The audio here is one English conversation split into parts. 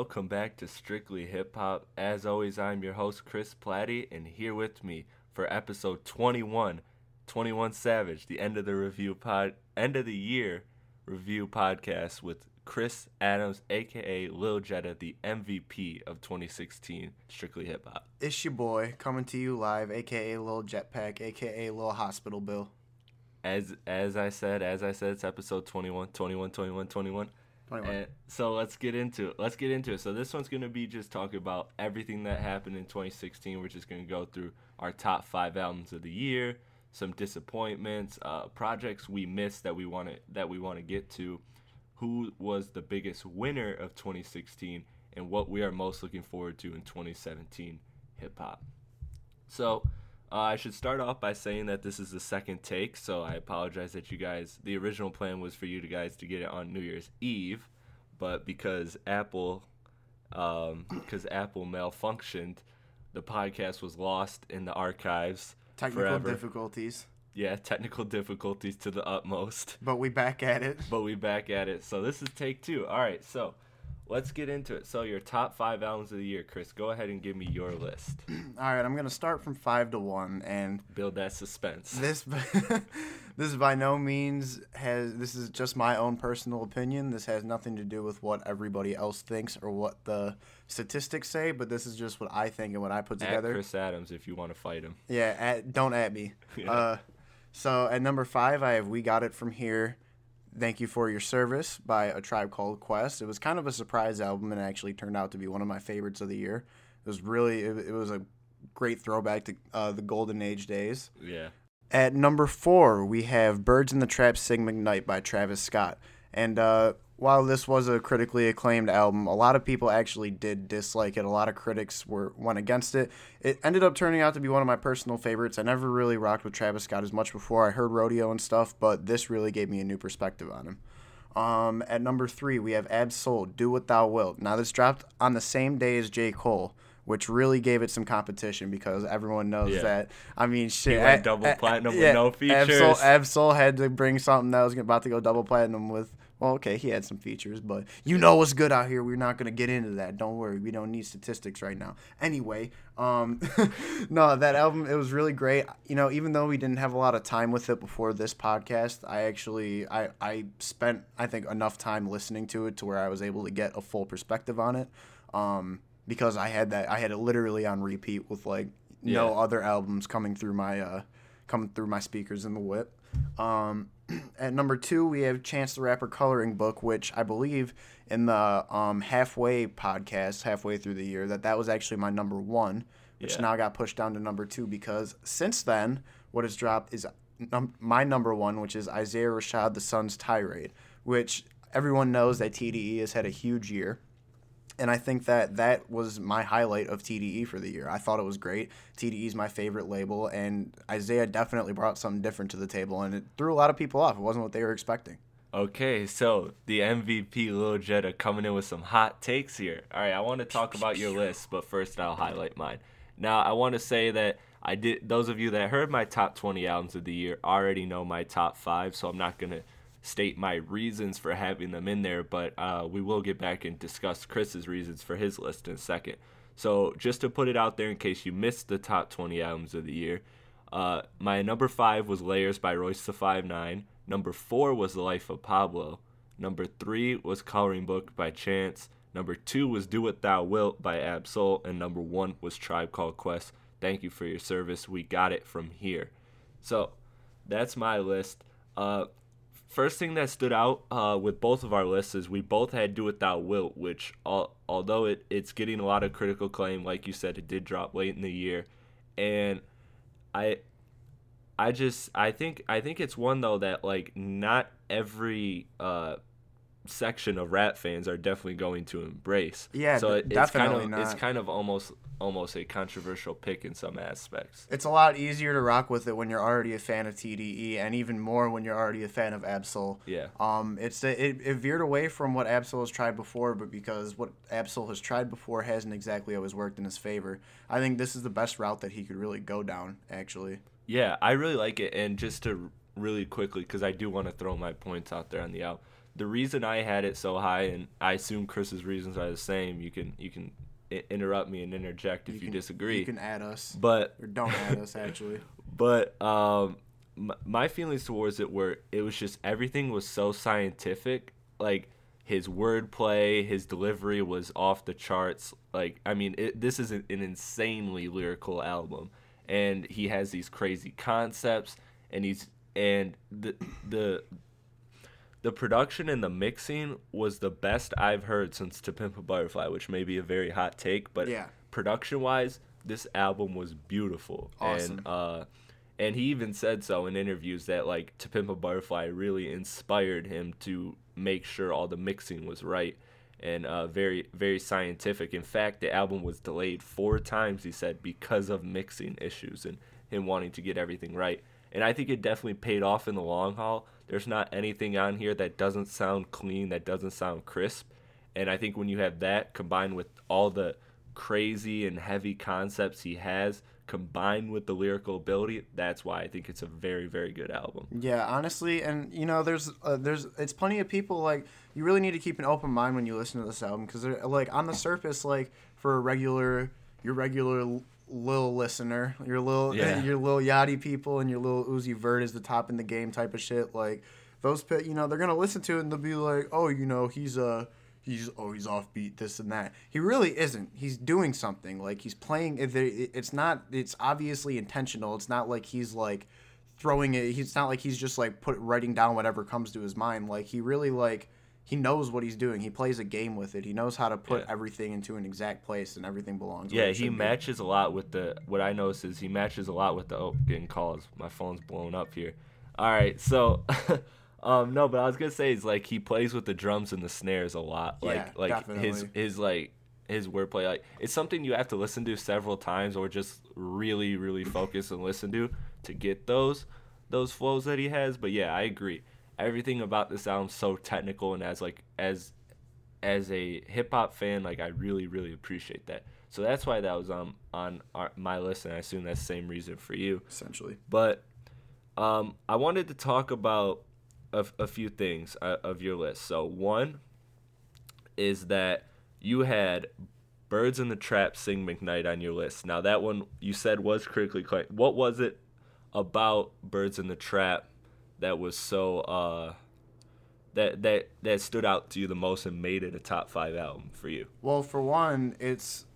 Welcome back to Strictly Hip Hop. As always, I'm your host Chris Platte, and here with me for episode 21, 21 Savage, the end of the review pod, end of the year review podcast with Chris Adams, aka Lil Jetta, the MVP of 2016 Strictly Hip Hop. It's your boy coming to you live, aka Lil Jetpack, aka Lil Hospital Bill. As as I said, as I said, it's episode 21, 21, 21, 21. 21. And so let's get into it. Let's get into it. So this one's going to be just talking about everything that happened in 2016. We're just going to go through our top five albums of the year, some disappointments, uh, projects we missed that we want to that we want to get to, who was the biggest winner of 2016, and what we are most looking forward to in 2017 hip hop. So. Uh, I should start off by saying that this is the second take, so I apologize that you guys. The original plan was for you guys to get it on New Year's Eve, but because Apple, um, because Apple malfunctioned, the podcast was lost in the archives Technical forever. difficulties, yeah, technical difficulties to the utmost, but we back at it. but we back at it. So this is take two. All right, so let's get into it. So your top five albums of the year, Chris. Go ahead and give me your list. All right, I'm gonna start from five to one, and Build that suspense. this this by no means has this is just my own personal opinion. This has nothing to do with what everybody else thinks or what the statistics say, but this is just what I think and what I put At together. Chris Adams, if you want to fight him. Yeah, at, don't at me. Yeah. Uh, so at number five, I have "We Got It From Here." Thank you for your service by a tribe called Quest. It was kind of a surprise album and actually turned out to be one of my favorites of the year. It was really, it, it was a great throwback to uh, the golden age days. Yeah. At number four, we have Birds in the Trap Sing McKnight by Travis Scott. And uh, while this was a critically acclaimed album, a lot of people actually did dislike it. A lot of critics were went against it. It ended up turning out to be one of my personal favorites. I never really rocked with Travis Scott as much before. I heard Rodeo and stuff, but this really gave me a new perspective on him. Um, at number three, we have Ab Soul, Do What Thou Wilt. Now, this dropped on the same day as J. Cole, which really gave it some competition because everyone knows Yeah. that. I mean, shit. He went A- double platinum with no Soul, features. Ab Soul had to bring something that was about to go double platinum with. Well, okay, he had some features, but you know what's good out here. We're not gonna get into that. Don't worry, we don't need statistics right now. Anyway, um, no, that album it was really great. You know, even though we didn't have a lot of time with it before this podcast, I actually I I spent I think enough time listening to it to where I was able to get a full perspective on it. Um, because I had that I had it literally on repeat with like no Yeah. other albums coming through my uh coming through my speakers in the whip. Um, at number two, we have Chance the Rapper coloring book, which I believe in the um, halfway podcast, halfway through the year, that that was actually my number one, which Yeah. now got pushed down to number two because since then, what has dropped is num- my number one, which is Isaiah Rashad the Sun's Tirade, which everyone knows that TDE has had a huge year and I think that that was my highlight of TDE for the year. I thought it was great. TDE is my favorite label, and Isaiah definitely brought something different to the table, and it threw a lot of people off. It wasn't what they were expecting. Okay, so the MVP Lil Jetta coming in with some hot takes here. All right, I want to talk about your list, but first I'll highlight mine. Now, I want to say that I did. Those of you that heard my top 20 albums of the year already know my top five, so I'm not gonna state my reasons for having them in there, but uh, we will get back and discuss Chris's reasons for his list in a second. So just to put it out there in case you missed the top 20 albums of the year, uh, my number five was Layers by Royce the Five Nine. Number four was The Life of Pablo. Number three was Coloring Book by Chance. Number two was Do What Thou Wilt by Ab-Soul. And number one was Tribe Called Quest. Thank you for your service. We got it from here. So that's my list. Uh, first thing that stood out uh, with both of our lists is we both had Do What Thou Wilt, which al- although it, it's getting a lot of critical claim, like you said, it did drop late in the year. And I I just I think I think it's one though that like not every uh section of rap fans are definitely going to embrace. Yeah, so it, it's kind definitely of not. it's kind of almost almost a controversial pick in some aspects. It's a lot easier to rock with it when you're already a fan of TDE, and even more when you're already a fan of Ab-Soul. Yeah. Um, it's it, it veered away from what Ab-Soul has tried before, but because what Ab-Soul has tried before hasn't exactly always worked in his favor, I think this is the best route that he could really go down. Actually. Yeah, I really like it. And just to really quickly, because I do want to throw my points out there on the out. The reason I had it so high, and I assume Chris's reasons are the same. You can you can interrupt me and interject if you, can- disagree. You can add us, but or don't add us. Actually. but um, m- my feelings towards it were it was just everything was so scientific. Like his wordplay, his delivery was off the charts. Like I mean, it, this is an, an insanely lyrical album, and he has these crazy concepts, and he's and the the the production and the mixing was the best I've heard since To Pimp a Butterfly, which may be a very hot take, but Yeah. production wise, this album was beautiful. Awesome. And uh and he even said so in interviews that like To Pimp a Butterfly really inspired him to make sure all the mixing was right and uh, very very scientific. In fact, the album was delayed four times. He said because of mixing issues and him wanting to get everything right. And I think it definitely paid off in the long haul. There's not anything on here that doesn't sound clean, that doesn't sound crisp. And I think when you have that combined with all the crazy and heavy concepts he has, combined with the lyrical ability, that's why I think it's a very, very good album. Yeah, honestly, and you know, there's uh, there's it's plenty of people like you really need to keep an open mind when you listen to this album because they're like on the surface, like for a regular your regular l- lil listener, your little Yeah. your little Yachty people and your little Uzi Vert is the top in the game type of shit. Like those, you know, they're gonna listen to it and they'll be like, oh, you know, he's uh he's oh he's offbeat this and that he really isn't he's doing something like he's playing it- it's not it's obviously intentional it's not like he's like throwing it he's not like he's just like put writing down whatever comes to his mind like he really like he knows what he's doing he plays a game with it he knows how to put Yeah. everything into an exact place and everything belongs Yeah, he should be. matches a lot with the. What I notice is he matches a lot with the. Oh, getting calls. My phone's blown up here. All right, so, um, no, but I was gonna say is like he plays with the drums and the snares a lot. Like Yeah, like his his like his wordplay. Like it's something you have to listen to several times or just really really focus and listen to to get those those flows that he has. But yeah, I agree. Everything about this album's so technical and as like as as a hip hop fan, like I really, really appreciate that. So that's why that was um, on our, my list, and I assume that's the same reason for you. essentially But um, I wanted to talk about a, a few things uh, of your list. So one is that you had Birds in the Trap sing McKnight on your list. Now that one you said was critically acclaimed. What was it about Birds in the Trap that was so uh, that that that stood out to you the most and made it a top five album for you? Well, for one, it's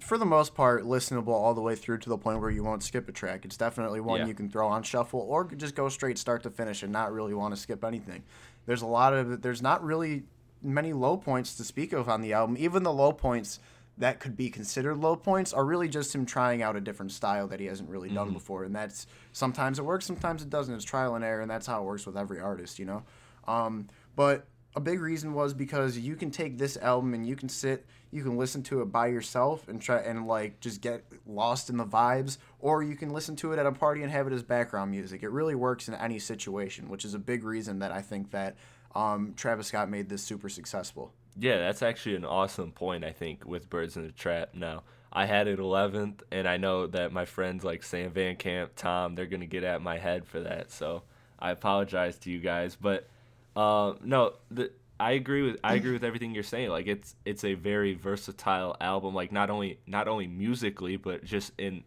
for the most part listenable all the way through to the point where you won't skip a track. It's definitely one Yeah. you can throw on shuffle or just go straight start to finish and not really want to skip anything. There's a lot of there's not really many low points to speak of on the album. Even the low points that could be considered low points are really just him trying out a different style that he hasn't really done before. And that's sometimes it works, sometimes it doesn't. It's trial and error, and that's how it works with every artist, you know. Um, but a big reason was because you can take this album and you can sit, you can listen to it by yourself and try and like just get lost in the vibes, or you can listen to it at a party and have it as background music. It really works in any situation, which is a big reason that I think that um, Travis Scott made this super successful. Yeah, that's actually an awesome point, I think, with Birds in the Trap. Now, I had it 11th, and I know that my friends like Sam Van Camp, Tom, they're going to get at my head for that. So I apologize to you guys. But Uh, no, the I agree with I agree with everything you're saying. Like it's it's a very versatile album. Like not only not only musically, but just in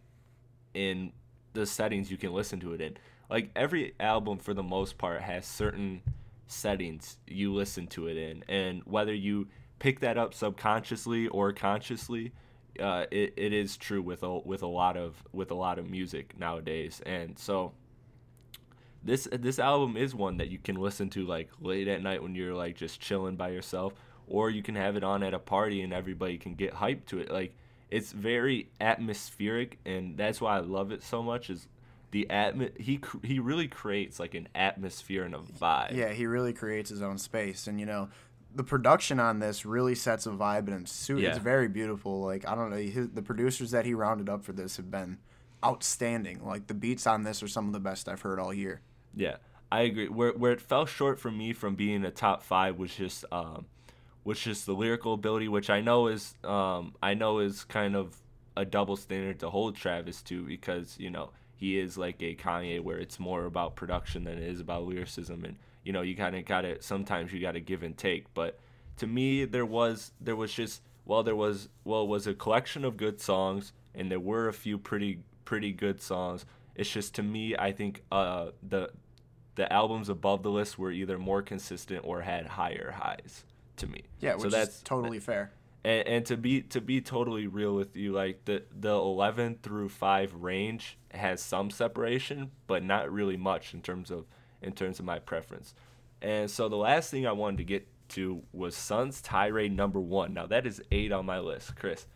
in the settings you can listen to it in. Like every album for the most part has certain settings you listen to it in, and whether you pick that up subconsciously or consciously, uh, it, it is true with a with a lot of with a lot of music nowadays. And so this this album is one that you can listen to like late at night when you're like just chilling by yourself, or you can have it on at a party and everybody can get hyped to it. Like it's very atmospheric, and that's why I love it so much. Is the atmo- he he really creates like an atmosphere and a vibe. Yeah, he really creates his own space, and you know, the production on this really sets a vibe, and it's, yeah. it's very beautiful. Like I don't know, his, the producers that he rounded up for this have been outstanding. Like the beats on this are some of the best I've heard all year. Yeah, I agree. Where where it fell short for me from being a top five was just um, was just the lyrical ability, which I know is um, I know is kind of a double standard to hold Travis to because you know he is like a Kanye where it's more about production than it is about lyricism, and you know you kind of got to sometimes you got to give and take. But to me, there was there was just well there was well it was a collection of good songs, and there were a few pretty pretty good songs. It's just to me, I think uh, the the albums above the list were either more consistent or had higher highs to me. Yeah, which so that's totally fair. And, and to be to be totally real with you, like the the 11 through 5 range has some separation, but not really much in terms of in terms of my preference. And so the last thing I wanted to get to was Sun's Tirade number 1. Now that is 8 on my list, Chris.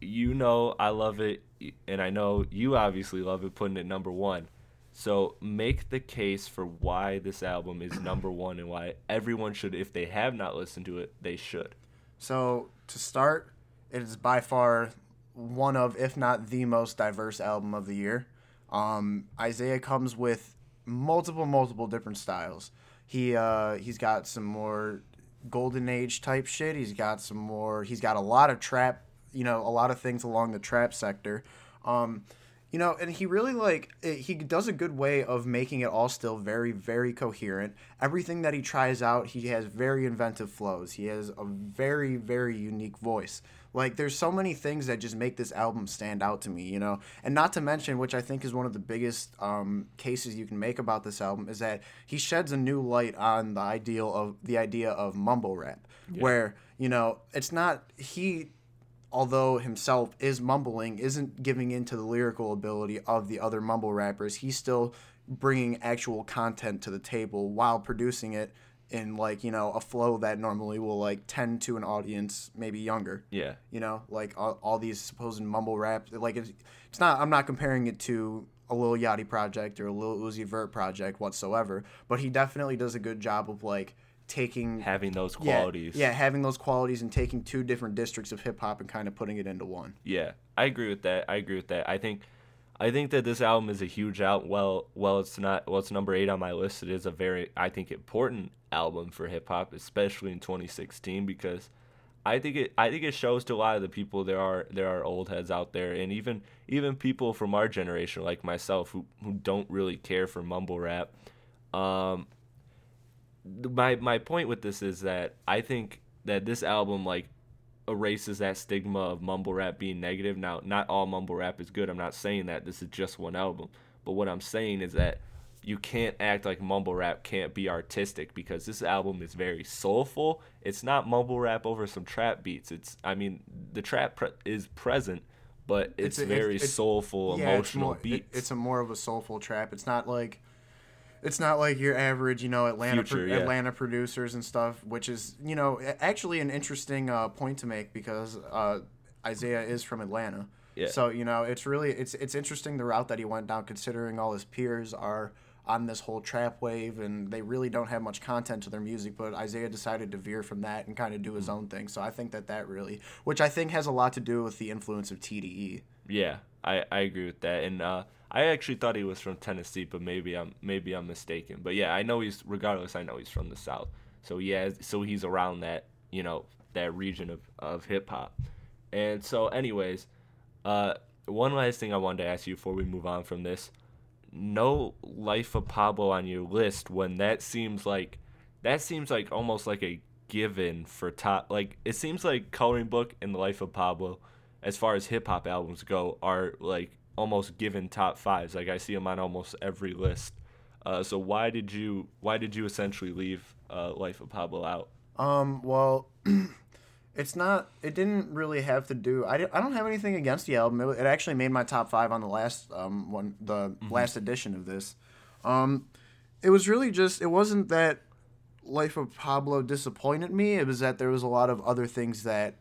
You know I love it and I know you obviously love it putting it number 1 so make the case for why this album is number one and why everyone should, if they have not listened to it, they should. So to start, it is by far one of, if not the most diverse album of the year. Um, Isaiah comes with multiple, multiple different styles. He uh, he's got some more golden age type shit. He's got some more. He's got a lot of trap. You know, a lot of things along the trap sector. Um, you know, and he really like he does a good way of making it all still very very coherent. Everything that he tries out, he has very inventive flows. He has a very very unique voice. Like there's so many things that just make this album stand out to me, you know. And not to mention, which I think is one of the biggest um, cases you can make about this album, is that he sheds a new light on the ideal of the idea of mumble rap, yeah. where you know it's not he although himself is mumbling, isn't giving into the lyrical ability of the other mumble rappers. He's still bringing actual content to the table while producing it in like you know a flow that normally will like tend to an audience maybe younger yeah you know like all, all these supposed mumble rap like it's, it's not i'm not comparing it to a Lil Yachty project or a Lil Uzi Vert project whatsoever but he definitely does a good job of like taking having those qualities. Yeah, yeah, having those qualities and taking two different districts of hip hop and kind of putting it into one. Yeah, I agree with that. I agree with that. I think I think that this album is a huge out. Well, well, it's not. Well, it's number eight on my list. It is a very, I think, important album for hip hop, especially in 2016, because I think it. I think it shows to a lot of the people there are there are old heads out there, and even even people from our generation, like myself, who who don't really care for mumble rap. Um, my my point with this is that I think that this album like erases that stigma of mumble rap being negative. Now, not all mumble rap is good. I'm not saying that this is just one album, but what I'm saying is that you can't act like mumble rap can't be artistic because this album is very soulful. It's not mumble rap over some trap beats. It's I mean the trap pre- is present, but it's, it's very it's, soulful, yeah, emotional it's more, beats. It, it's a more of a soulful trap. It's not like it's not like your average, you know, Atlanta Future, pro- yeah. Atlanta producers and stuff, which is, you know, actually an interesting uh, point to make because uh, Isaiah is from Atlanta. Yeah. So you know, it's really it's it's interesting the route that he went down, considering all his peers are on this whole trap wave and they really don't have much content to their music but isaiah decided to veer from that and kind of do his mm. own thing so i think that that really which i think has a lot to do with the influence of tde yeah i, I agree with that and uh, I actually thought he was from Tennessee, but maybe I'm maybe I'm mistaken. But yeah, I know he's regardless. I know he's from the South. So yeah, so he's around that you know that region of of hip hop. And so, anyways, uh, one last thing I wanted to ask you before we move on from this: No Life of Pablo on your list when that seems like that seems like almost like a given for top. Like it seems like Coloring Book and The Life of Pablo, as far as hip hop albums go, are like almost given top fives. Like I see them on almost every list. Uh, so why did you why did you essentially leave uh, Life of Pablo out? Um, well, it's not. It didn't really have to do. I, I don't have anything against the album. It, it actually made my top five on the last um one, the Mm-hmm. last edition of this. Um, it was really just. It wasn't that Life of Pablo disappointed me. It was that there was a lot of other things that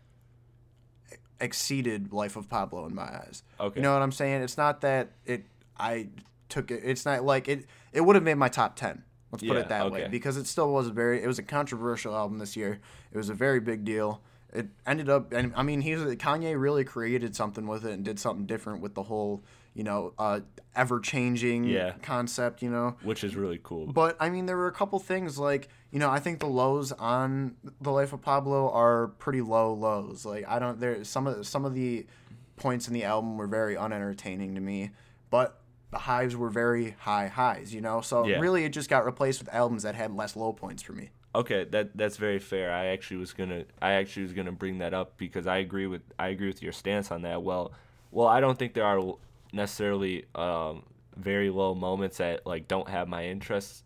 exceeded Life of Pablo in my eyes. Okay. You know what I'm saying? It's not that it. I took it. It's not like it. It would have made my top ten. Let's put it that way because it still was a very. It was a controversial album this year. It was a very big deal. It ended up, and I mean, he's Kanye really created something with it and did something different with the whole, you know, uh, ever changing Yeah. concept. You know, Which is really cool. but I mean, there were a couple things like you know I think the lows on the Life of Pablo are pretty low lows. Like I don't there some of some of the points in the album were very unentertaining to me, but the highs were very high highs. You know, so Yeah. really it just got replaced with albums that had less low points for me. Okay, that that's very fair. I actually was gonna I actually was gonna bring that up because I agree with I agree with your stance on that. Well, well, I don't think there are necessarily um, very low moments that like don't have my interests,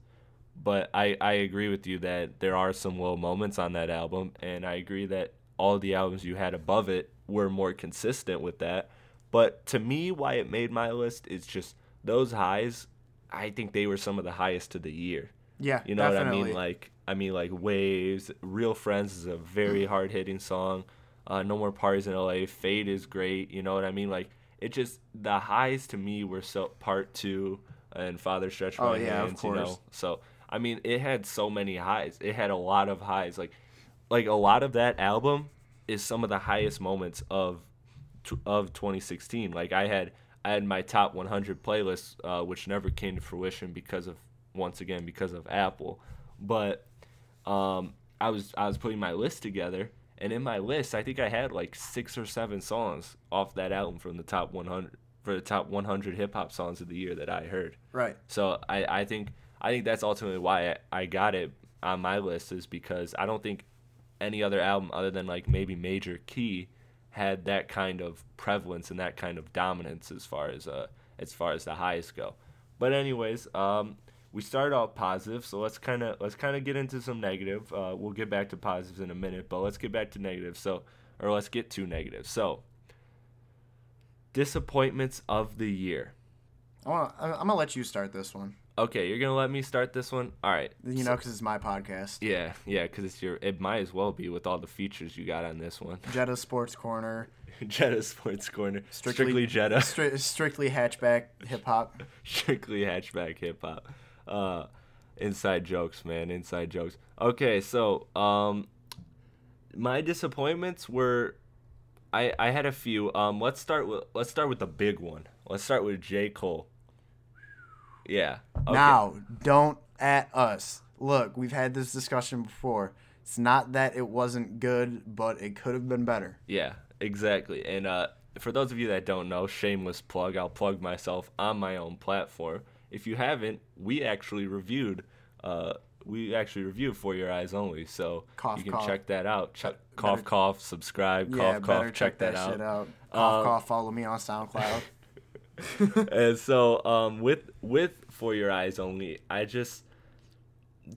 but I I agree with you that there are some low moments on that album, and I agree that all the albums you had above it were more consistent with that. But to me, why it made my list is just those highs. I think they were some of the highest of the year. Yeah, You know definitely. what I mean? Like I mean like Waves, Real Friends is a very hard hitting song. Uh, no More Parties in LA, Fade is great, you know what I mean? Like it just the highs to me were so part 2 and Father Stretch My Oh, yeah, of Hands, you know. So I mean it had so many highs. It had a lot of highs. Like like a lot of that album is some of the highest moments of of 2016. Like I had I had my top 100 playlists, uh, which never came to fruition because of once again because of Apple. But um, I was I was putting my list together, and in my list, I think I had like six or seven songs off that album from the top 100 for the top 100 hip hop songs of the year that I heard. right. So I, I think I think that's ultimately why I, I got it on my list is because I don't think any other album other than like maybe Major Key had that kind of prevalence and that kind of dominance as far as uh as far as the highest go. But anyways, um we started off positive, so let's kind of let's kind of get into some negative. Uh, we'll get back to positives in a minute, but let's get back to negative. So, or let's get to negative. So, disappointments of the year. I wanna, I'm gonna let you start this one. Okay, you're gonna let me start this one. All right. You know, because it's my podcast. Yeah, yeah, because it's your. It might as well be with all the features you got on this one. Jetta Sports Corner, Jetta Sports Corner, strictly, Strictly- Jetta, stri- strictly hatchback hip hop. strictly hatchback hip hop. Uh, inside jokes, man, inside jokes. Okay, so um, my disappointments were, I I had a few. Um, let's start with let's start with the big one. Let's start with J Cole. Yeah. okay. Now, don't at us. Look, we've had this discussion before. It's not that it wasn't good, but it could have been better. Yeah, exactly. And uh, for those of you that don't know, shameless plug, I'll plug myself on my own platform. If you haven't, we actually reviewed. Uh, we actually reviewed For Your Eyes Only, so Cough, you can cough. check that out. Check, cough, better- cough, subscribe, yeah, cough, cough, check, that, out. shit out. Cough, Um, cough. Follow me on SoundCloud. And so um, with with For Your Eyes Only, I just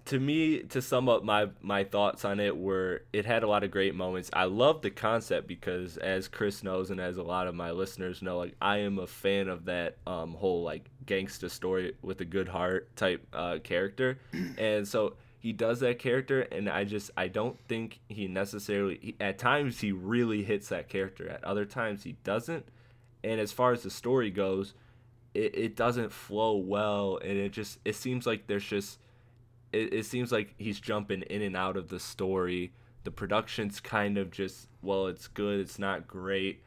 to me to sum up my my thoughts on it were it had a lot of great moments. I love the concept because as Chris knows and as a lot of my listeners know, like I am a fan of that um, whole like gangsta story with a good heart type uh, character, and so he does that character and I just I don't think he necessarily he, at times he really hits that character. At other times he doesn't and as far as the story goes it, it doesn't flow well and it just it seems like there's just it, it seems like he's jumping in and out of the story. The production's kind of just well it's good it's not great.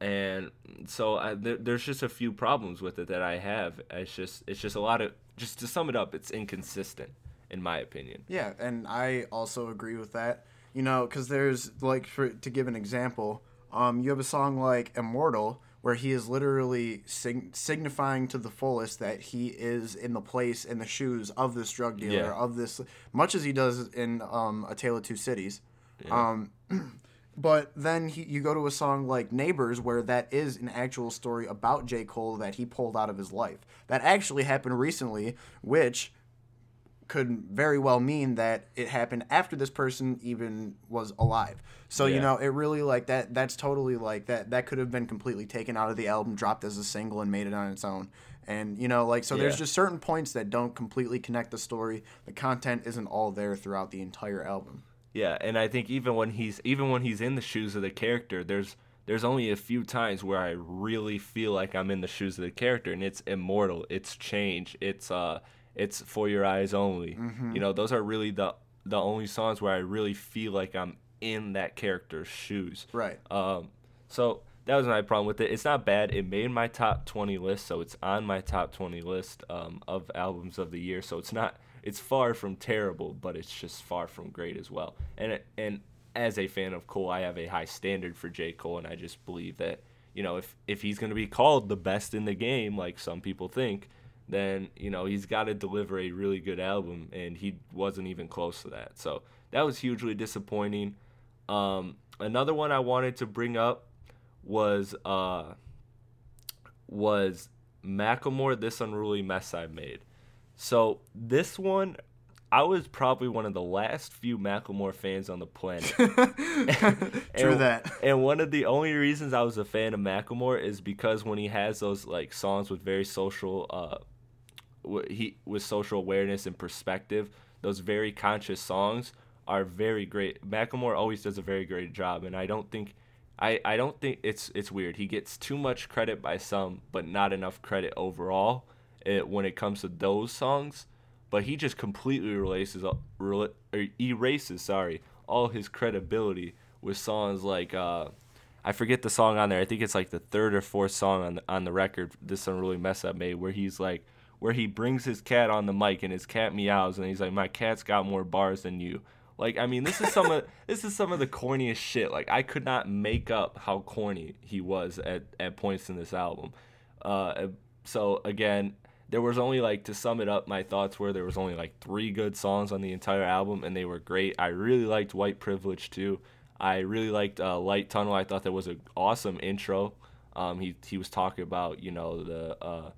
And so I, there, there's just a few problems with it that i have. It's just it's just a lot of just to sum it up it's inconsistent in my opinion. Yeah, and I also agree with that. You know, because there's like for to give an example, um, you have a song like "Immortal," where he is literally sig- signifying to the fullest that he is in the place in the shoes of this drug dealer Yeah. of this much as he does in um, a tale of two cities. Um, but then he, you go to a song like neighbors where that is an actual story about j. Cole that he pulled out of his life. That actually happened recently which could very well mean that it happened after this person even was alive. So you know, it really like that. That's totally like that. That could have been completely taken out of the album, dropped as a single, and made it on its own. And you know, like so, there's just certain points that don't completely connect the story. The content isn't all there throughout the entire album. Yeah, and I think even when he's even when he's in the shoes of the character, there's there's only a few times where I really feel like I'm in the shoes of the character, and it's immortal, it's change, it's uh, it's for your eyes only. You know, those are really the the only songs where I really feel like I'm in that character's shoes. Right. Um, so that was my problem with it. It's not bad. It made my top 20 list, so it's on my top 20 list um, of albums of the year. So it's not. It's far from terrible, but it's just far from great as well. And and as a fan of Cole, I have a high standard for J Cole, and I just believe that you know if if he's going to be called the best in the game, like some people think, then you know he's got to deliver a really good album, and he wasn't even close to that. So that was hugely disappointing. Um, another one I wanted to bring up was uh, was Macklemore. This unruly mess I made. So this one, I was probably one of the last few Macklemore fans on the planet. True And- that. And one of the only reasons I was a fan of Macklemore is because when he has those like songs with very social, uh, he with social awareness and perspective, those very conscious songs are very great. Macklemore always does a very great job, and I don't think, I, I don't think it's it's weird. He gets too much credit by some, but not enough credit overall. It, when it comes to those songs, but he just completely erases or erases sorry all his credibility with songs like uh, I forget the song on there. I think it's like the third or fourth song on the, on the record. This unruly mess I made, where he's like, where he brings his cat on the mic and his cat meows and he's like, my cat's got more bars than you. Like I mean, this is some of this is some of the corniest shit. Like I could not make up how corny he was at at points in this album. Uh, so again, there was only like to sum it up, my thoughts were there was only like three good songs on the entire album, and they were great. I really liked White Privilege too. I really liked uh, Light Tunnel. I thought that was an awesome intro. Um, he he was talking about you know the uh,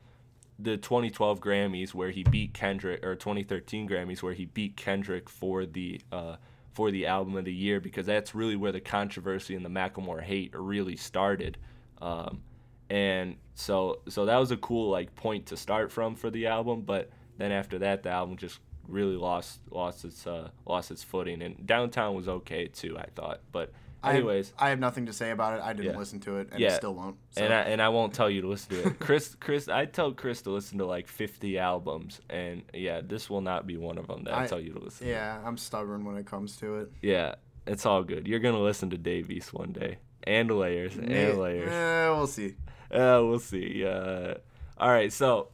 the 2012 Grammys where he beat Kendrick or 2013 Grammys where he beat Kendrick for the uh, for the album of the year because that's really where the controversy and the Macklemore hate really started. Um, and so so that was a cool like point to start from for the album, but then after that the album just really lost lost its uh, lost its footing and Downtown was okay too, I thought. But I have- anyways, I have, nothing to say about it. I didn't Yeah. listen to it, and Yeah. still won't. So. and I and I won't tell you to listen to it. Chris, Chris, I tell Chris to listen to like 50 albums, and yeah, this will not be one of them that I, I- tell you to listen. yeah, I'm stubborn when it comes to it. Yeah, it's all good. You're gonna listen to Dave East one day, and layers, and layers. eh, we'll see. Uh, we'll see. Uh, all right, so,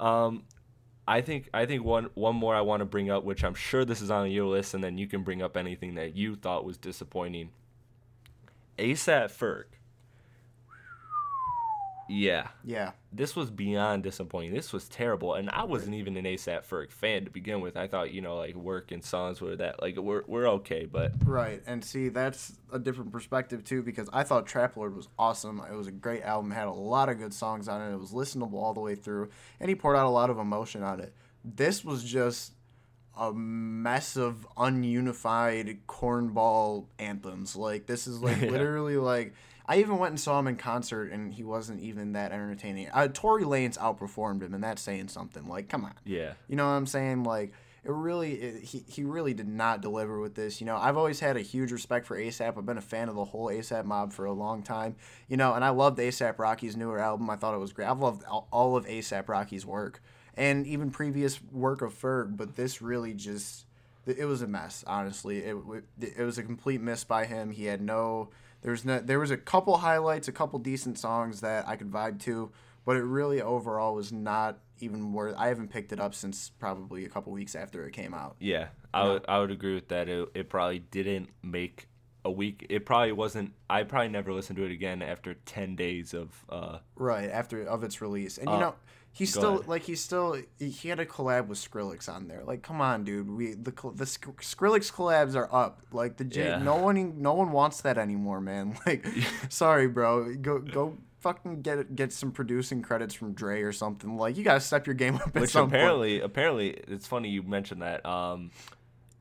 um, I think I think one one more I want to bring up, which I'm sure this is on your list, and then you can bring up anything that you thought was disappointing. ASAP Ferg. Yeah, Yeah. this was beyond disappointing. This was terrible, and I wasn't even an ASAP Ferg fan to begin with. I thought you know like work and songs were that like we're we're okay, but Right, and see that's a different perspective too because I thought Trap Lord was awesome. It was a great album, had a lot of good songs on it. It was listenable all the way through, and he poured out a lot of emotion on it. This was just a mess of ununified cornball anthems. Like this is like Yeah. literally like I even went and saw him in concert, and he wasn't even that entertaining. Uh, Tory Lanez outperformed him, and that's saying something. Like, come on. yeah, You know what I'm saying? Like it really, it, he he really did not deliver with this. You know, I've always had a huge respect for ASAP. I've been a fan of the whole ASAP mob for a long time. You know, and I loved ASAP Rocky's newer album. I thought it was great. I've loved all, all of ASAP Rocky's work and even previous work of Ferg. But this really just, it was a mess. Honestly, it it was a complete miss by him. He had no. There was no, there was a couple highlights, a couple decent songs that I could vibe to, but it really overall was not even worth. I haven't picked it up since probably a couple weeks after it came out. yeah. I would I would agree with that. It it probably didn't make a week. It probably wasn't. I probably never listened to it again after ten days of. Uh, right after of its release, and you Uh, know he's go still ahead. like he's still he had a collab with Skrillex on there. Like, come on, dude. We the the Skrillex collabs are up. Like the J, Yeah. no one no one wants that anymore, man. Like, sorry, bro. Go go. Fucking get get some producing credits from Dre or something. Like you gotta step your game up at which some point. apparently, apparently, it's funny you mentioned that. Um,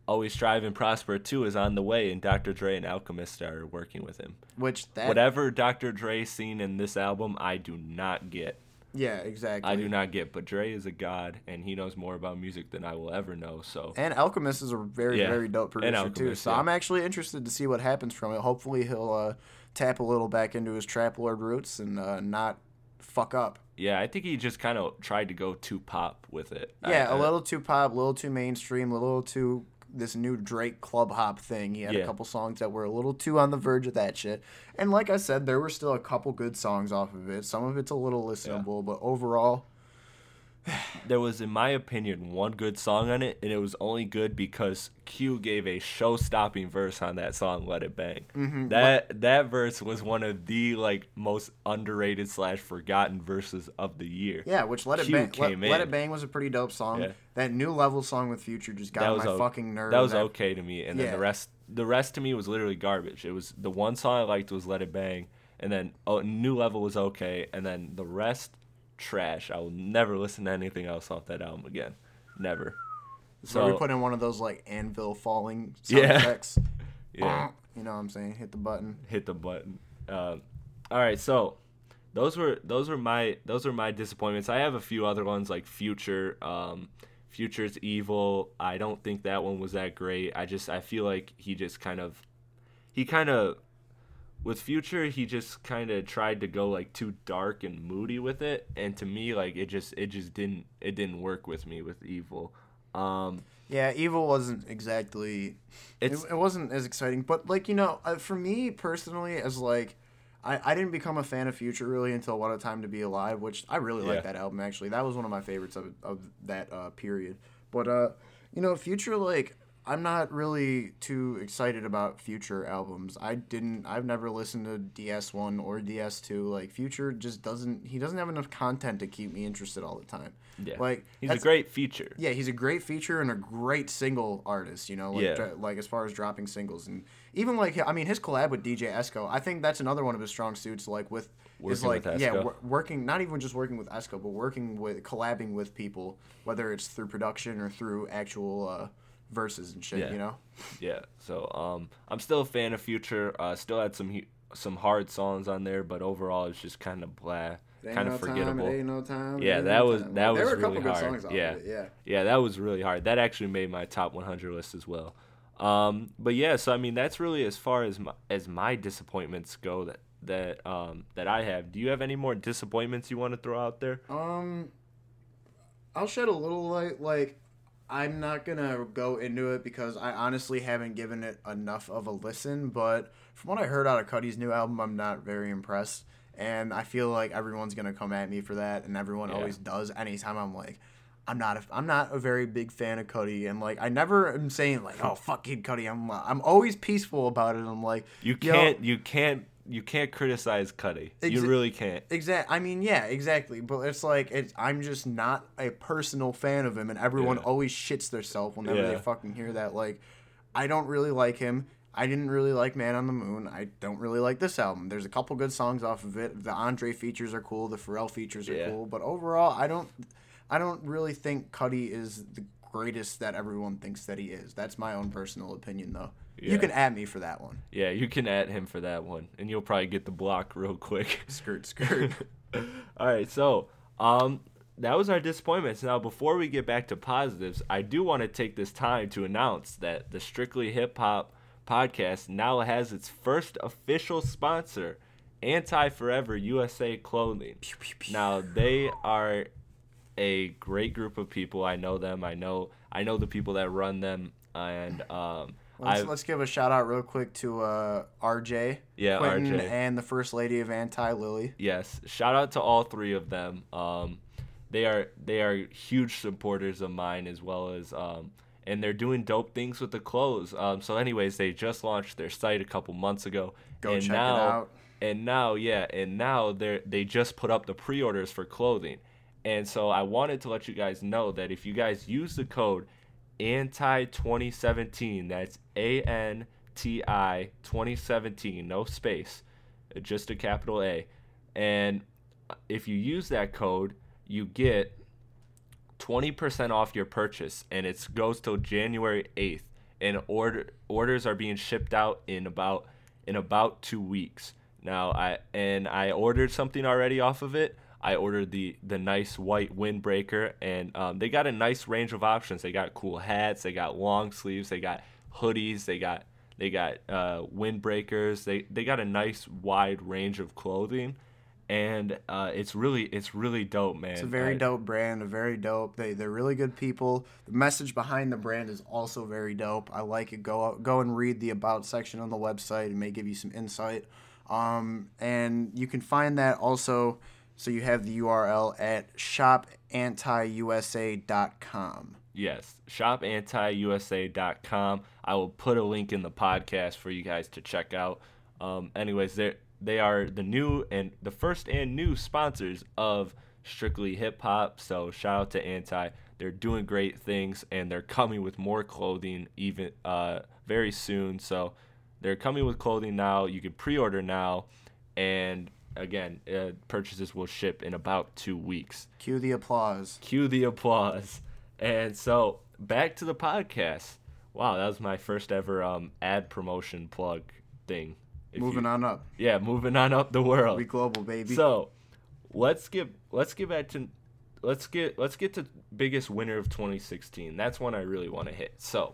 Always Strive and Prosper 2 is on the way, and Dr. Dre and Alchemist are working with him. Which that Whatever Dr. Dre seen in this album, I do not get. Yeah exactly. I do not get. But Dre is a god, and he knows more about music than I will ever know. So And Alchemist is a very, Yeah. very dope producer too. So yeah. I'm actually interested to see what happens from it. Hopefully he'll uh, tap a little back into his trap lord roots and uh, not fuck up. yeah, I think he just kind of tried to go too pop with it. Yeah, a I- little too pop, a little too mainstream, a little too this new Drake club hop thing. He had a couple songs that were a little too on the verge of that shit. And like I said, there were still a couple good songs off of it. Some of it's a little listenable, but overall, there was, in my opinion, one good song on it, and it was only good because Q gave a show-stopping verse on that song, "Let It Bang." Mm-hmm. That that verse was one of the like most underrated slash forgotten verses of the year. yeah, which Let It Q Bang, Let, Let. It Bang was a pretty dope song. Yeah. That new level song with Future just got on my fucking nerves. That was I- okay to me, and then the rest, the rest to me was literally garbage. It was the one song I liked was "Let It Bang," and then oh, "New Level" was okay, and then the rest trash. I will never listen to anything else off that album again, never. So So we put in one of those like anvil falling sound Yeah. effects. yeah. You know what I'm saying? Hit the button. hit the button. Um, all right, so those were those were my those were my disappointments. I have a few other ones like Future. Um, Future's Evil. I don't think that one was that great. I just I feel like he just kind of he kind of with Future he just kind of tried to go like too dark and moody with it, and to me like it just it just didn't it didn't work with me with Evil. Um, Yeah, Evil wasn't exactly. It, it wasn't as exciting, but like you know, uh, for me personally, as like, I, I didn't become a fan of Future really until What a Time to Be Alive, which I really Yeah. like that album actually. That was one of my favorites of of that uh, period. But uh, you know, Future like. I'm not really too excited about Future albums. I didn't. I've never listened to DS1 or DS2. Like Future just doesn't. He doesn't have enough content to keep me interested all the time. yeah, Like he's a great feature. yeah, he's a great feature and a great single artist. You know, like Yeah. dra- like as far as dropping singles and even like I mean his collab with DJ Esco. I think that's another one of his strong suits. Like with is Working like with yeah, working not even just working with Esco, but working with collabing with people, whether it's through production or through actual uh, verses and shit. Yeah. You know. Yeah, so um, I'm still a fan of Future. Uh, still had some some hard songs on there, but overall it's just kind of blah, kind no of Time, forgettable. ain't no time, Yeah, that no was- time. that there was were a couple really hard. Yeah. Yeah. Yeah, that was really hard. That actually made my top 100 list as well. Um, but yeah, so I mean that's really as far as my, as my disappointments go that that um that I have. Do you have any more disappointments you want to throw out there? Um, I'll shed a little light. Like, I'm not gonna go into it because I honestly haven't given it enough of a listen. But from what I heard out of Cudi's new album, I'm not very impressed, and I feel like everyone's gonna come at me for that, and everyone Yeah. always does. Anytime I'm like. I'm not. A, I'm not a very big fan of Cudi, and like I never am saying like, "Oh fuck Kid Cudi." I'm I'm always peaceful about it. I'm like, You can't you can't you can't criticize Cudi. you really can't. Exactly. I mean, yeah, exactly. But it's like it's. I'm just not a personal fan of him, and everyone Yeah. always shits themselves whenever they fucking hear that. Like, I don't really like him. I didn't really like Man on the Moon. I don't really like this album. There's a couple good songs off of it. The Andre features are cool. The Pharrell features are Yeah. cool. But overall, I don't. I don't really think Cudi is the greatest that everyone thinks that he is. That's my own personal opinion, though. You can at me for that one. Yeah, you can at him for that one, and you'll probably get the block real quick. Skirt, skirt. All right, so um, that was our disappointments. Now, before we get back to positives, I do want to take this time to announce that the Strictly Hip Hop podcast now has its first official sponsor, Anti Forever USA Clothing. Now they are a great group of people. I know them. I know I know the people that run them, and um, Let's, let's give a shout out real quick to uh, RJ, Yeah, Quentin, RJ. and the First Lady of Anti Lily. Yes, shout out to all three of them. Um, they are they are huge supporters of mine as well as um, and they're doing dope things with the clothes. Um, so, anyways, they just launched their site a couple months ago. Go and check now, it out. And now, yeah, and now they they just put up the pre-orders for clothing, and so I wanted to let you guys know that if you guys use the code anti 2017, that's A N T I 2017, no space, just a capital A, and if you use that code, you get 20% off your purchase and it goes till January 8th and order orders are being shipped out in about in about 2 weeks. Now I and I ordered something already off of it. I ordered the the nice white windbreaker and um, they got a nice range of options. They got cool hats, they got long sleeves, they got hoodies, they got they got uh, windbreakers. They they got a nice wide range of clothing and uh, it's really it's really dope, man. It's a very I- dope brand, a very dope. They they're really good people. The message behind the brand is also very dope. I like it. Go out, go and read the about section on the website. It may give you some insight. Um, and you can find that also. So you have the URL at shopantiusa.com. Yes, shopantiusa.com. I will put a link in the podcast for you guys to check out. Um, anyways, they they are the new and the first and new sponsors of Strictly Hip Hop. So shout out to Anti. They're doing great things and they're coming with more clothing even uh, very soon. So they're coming with clothing now. You can pre-order now, and again, uh, purchases will ship in about two weeks Cue the applause. cue the applause. And so back to the podcast. Wow, that was my first ever um, ad promotion plug thing. If Moving you- on up. Yeah, moving on up the world. We global baby. So let's get let's get back to let's get let's get to biggest winner of 2016. That's one I really want to hit. So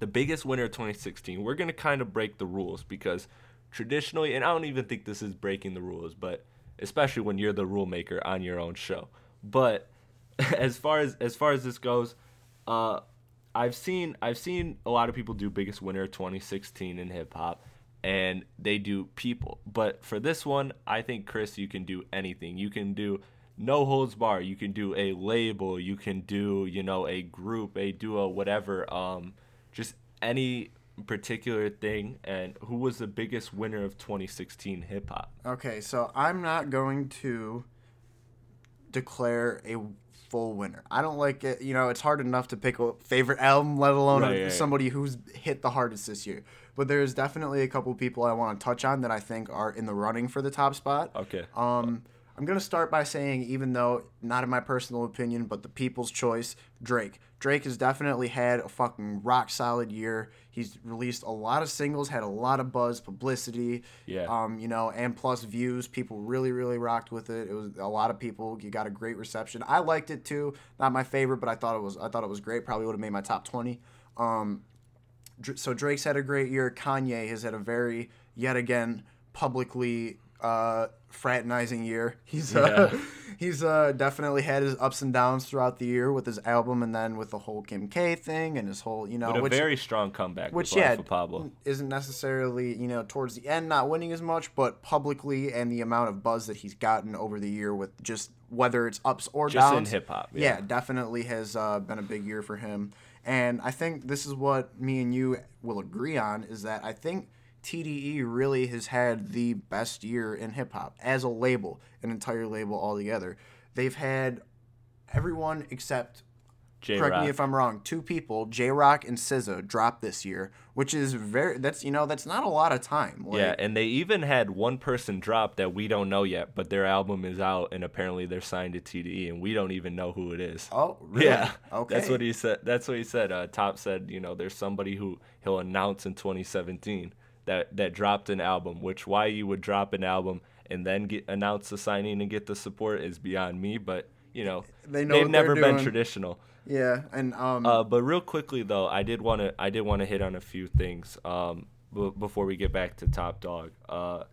the biggest winner of 2016. We're gonna kind of break the rules because traditionally, and I don't even think this is breaking the rules, but especially when you're the rule maker on your own show. But as far as as far as this goes, uh, I've seen I've seen a lot of people do biggest winner 2016 in hip hop, and they do people. But for this one, I think Chris, you can do anything. You can do no holds bar. You can do a label. You can do you know a group, a duo, whatever. Um, just any particular thing. And who was the biggest winner of 2016 hip hop? Okay, so I'm not going to declare a full winner. I don't like it. You know, it's hard enough to pick a favorite album, let alone Right, a- right. somebody who's hit the hardest this year. But there's definitely a couple people I want to touch on that I think are in the running for the top spot. Okay. Um, I'm gonna start by saying, even though not in my personal opinion, but the people's choice, Drake. Drake has definitely had a fucking rock solid year. He's released a lot of singles, had a lot of buzz, publicity. Yeah. Um, you know, and plus views. People really, really rocked with it. It was a lot of people. You got a great reception. I liked it too. Not my favorite, but I thought it was. I thought it was great. Probably would have made my top twenty. Um, so Drake's had a great year. Kanye has had a very yet again publicly uh, fraternizing year. He's uh, Yeah. he's uh, definitely had his ups and downs throughout the year with his album, and then with the whole Kim K thing and his whole you know But a which, very strong comeback which yeah Pablo. isn't necessarily you know towards the end not winning as much, but publicly and the amount of buzz that he's gotten over the year with just whether it's ups or Just in downs. hip-hop, yeah. yeah. definitely has uh, been a big year for him. And I think this is what me and you will agree on is that I think TDE really has had the best year in hip hop as a label, an entire label altogether. They've had everyone except J correct me if I'm wrong. Two people, Jay Rock and SZA, dropped this year, which is very. That's you know that's not a lot of time. Like, Yeah, and they even had one person drop that we don't know yet, but their album is out, and apparently they're signed to TDE, and we don't even know who it is. Oh, really? Yeah, Okay. That's what he said. That's what he said. Uh, Top said, you know, there's somebody who he'll announce in 2017 that that dropped an album. Which why you would drop an album and then get announce the signing and get the support is beyond me. But you know, They know they've never been traditional. Yeah, and um, Uh, but real quickly though, I did want to I did want to hit on a few things um, b- before we get back to Top Dog. Uh,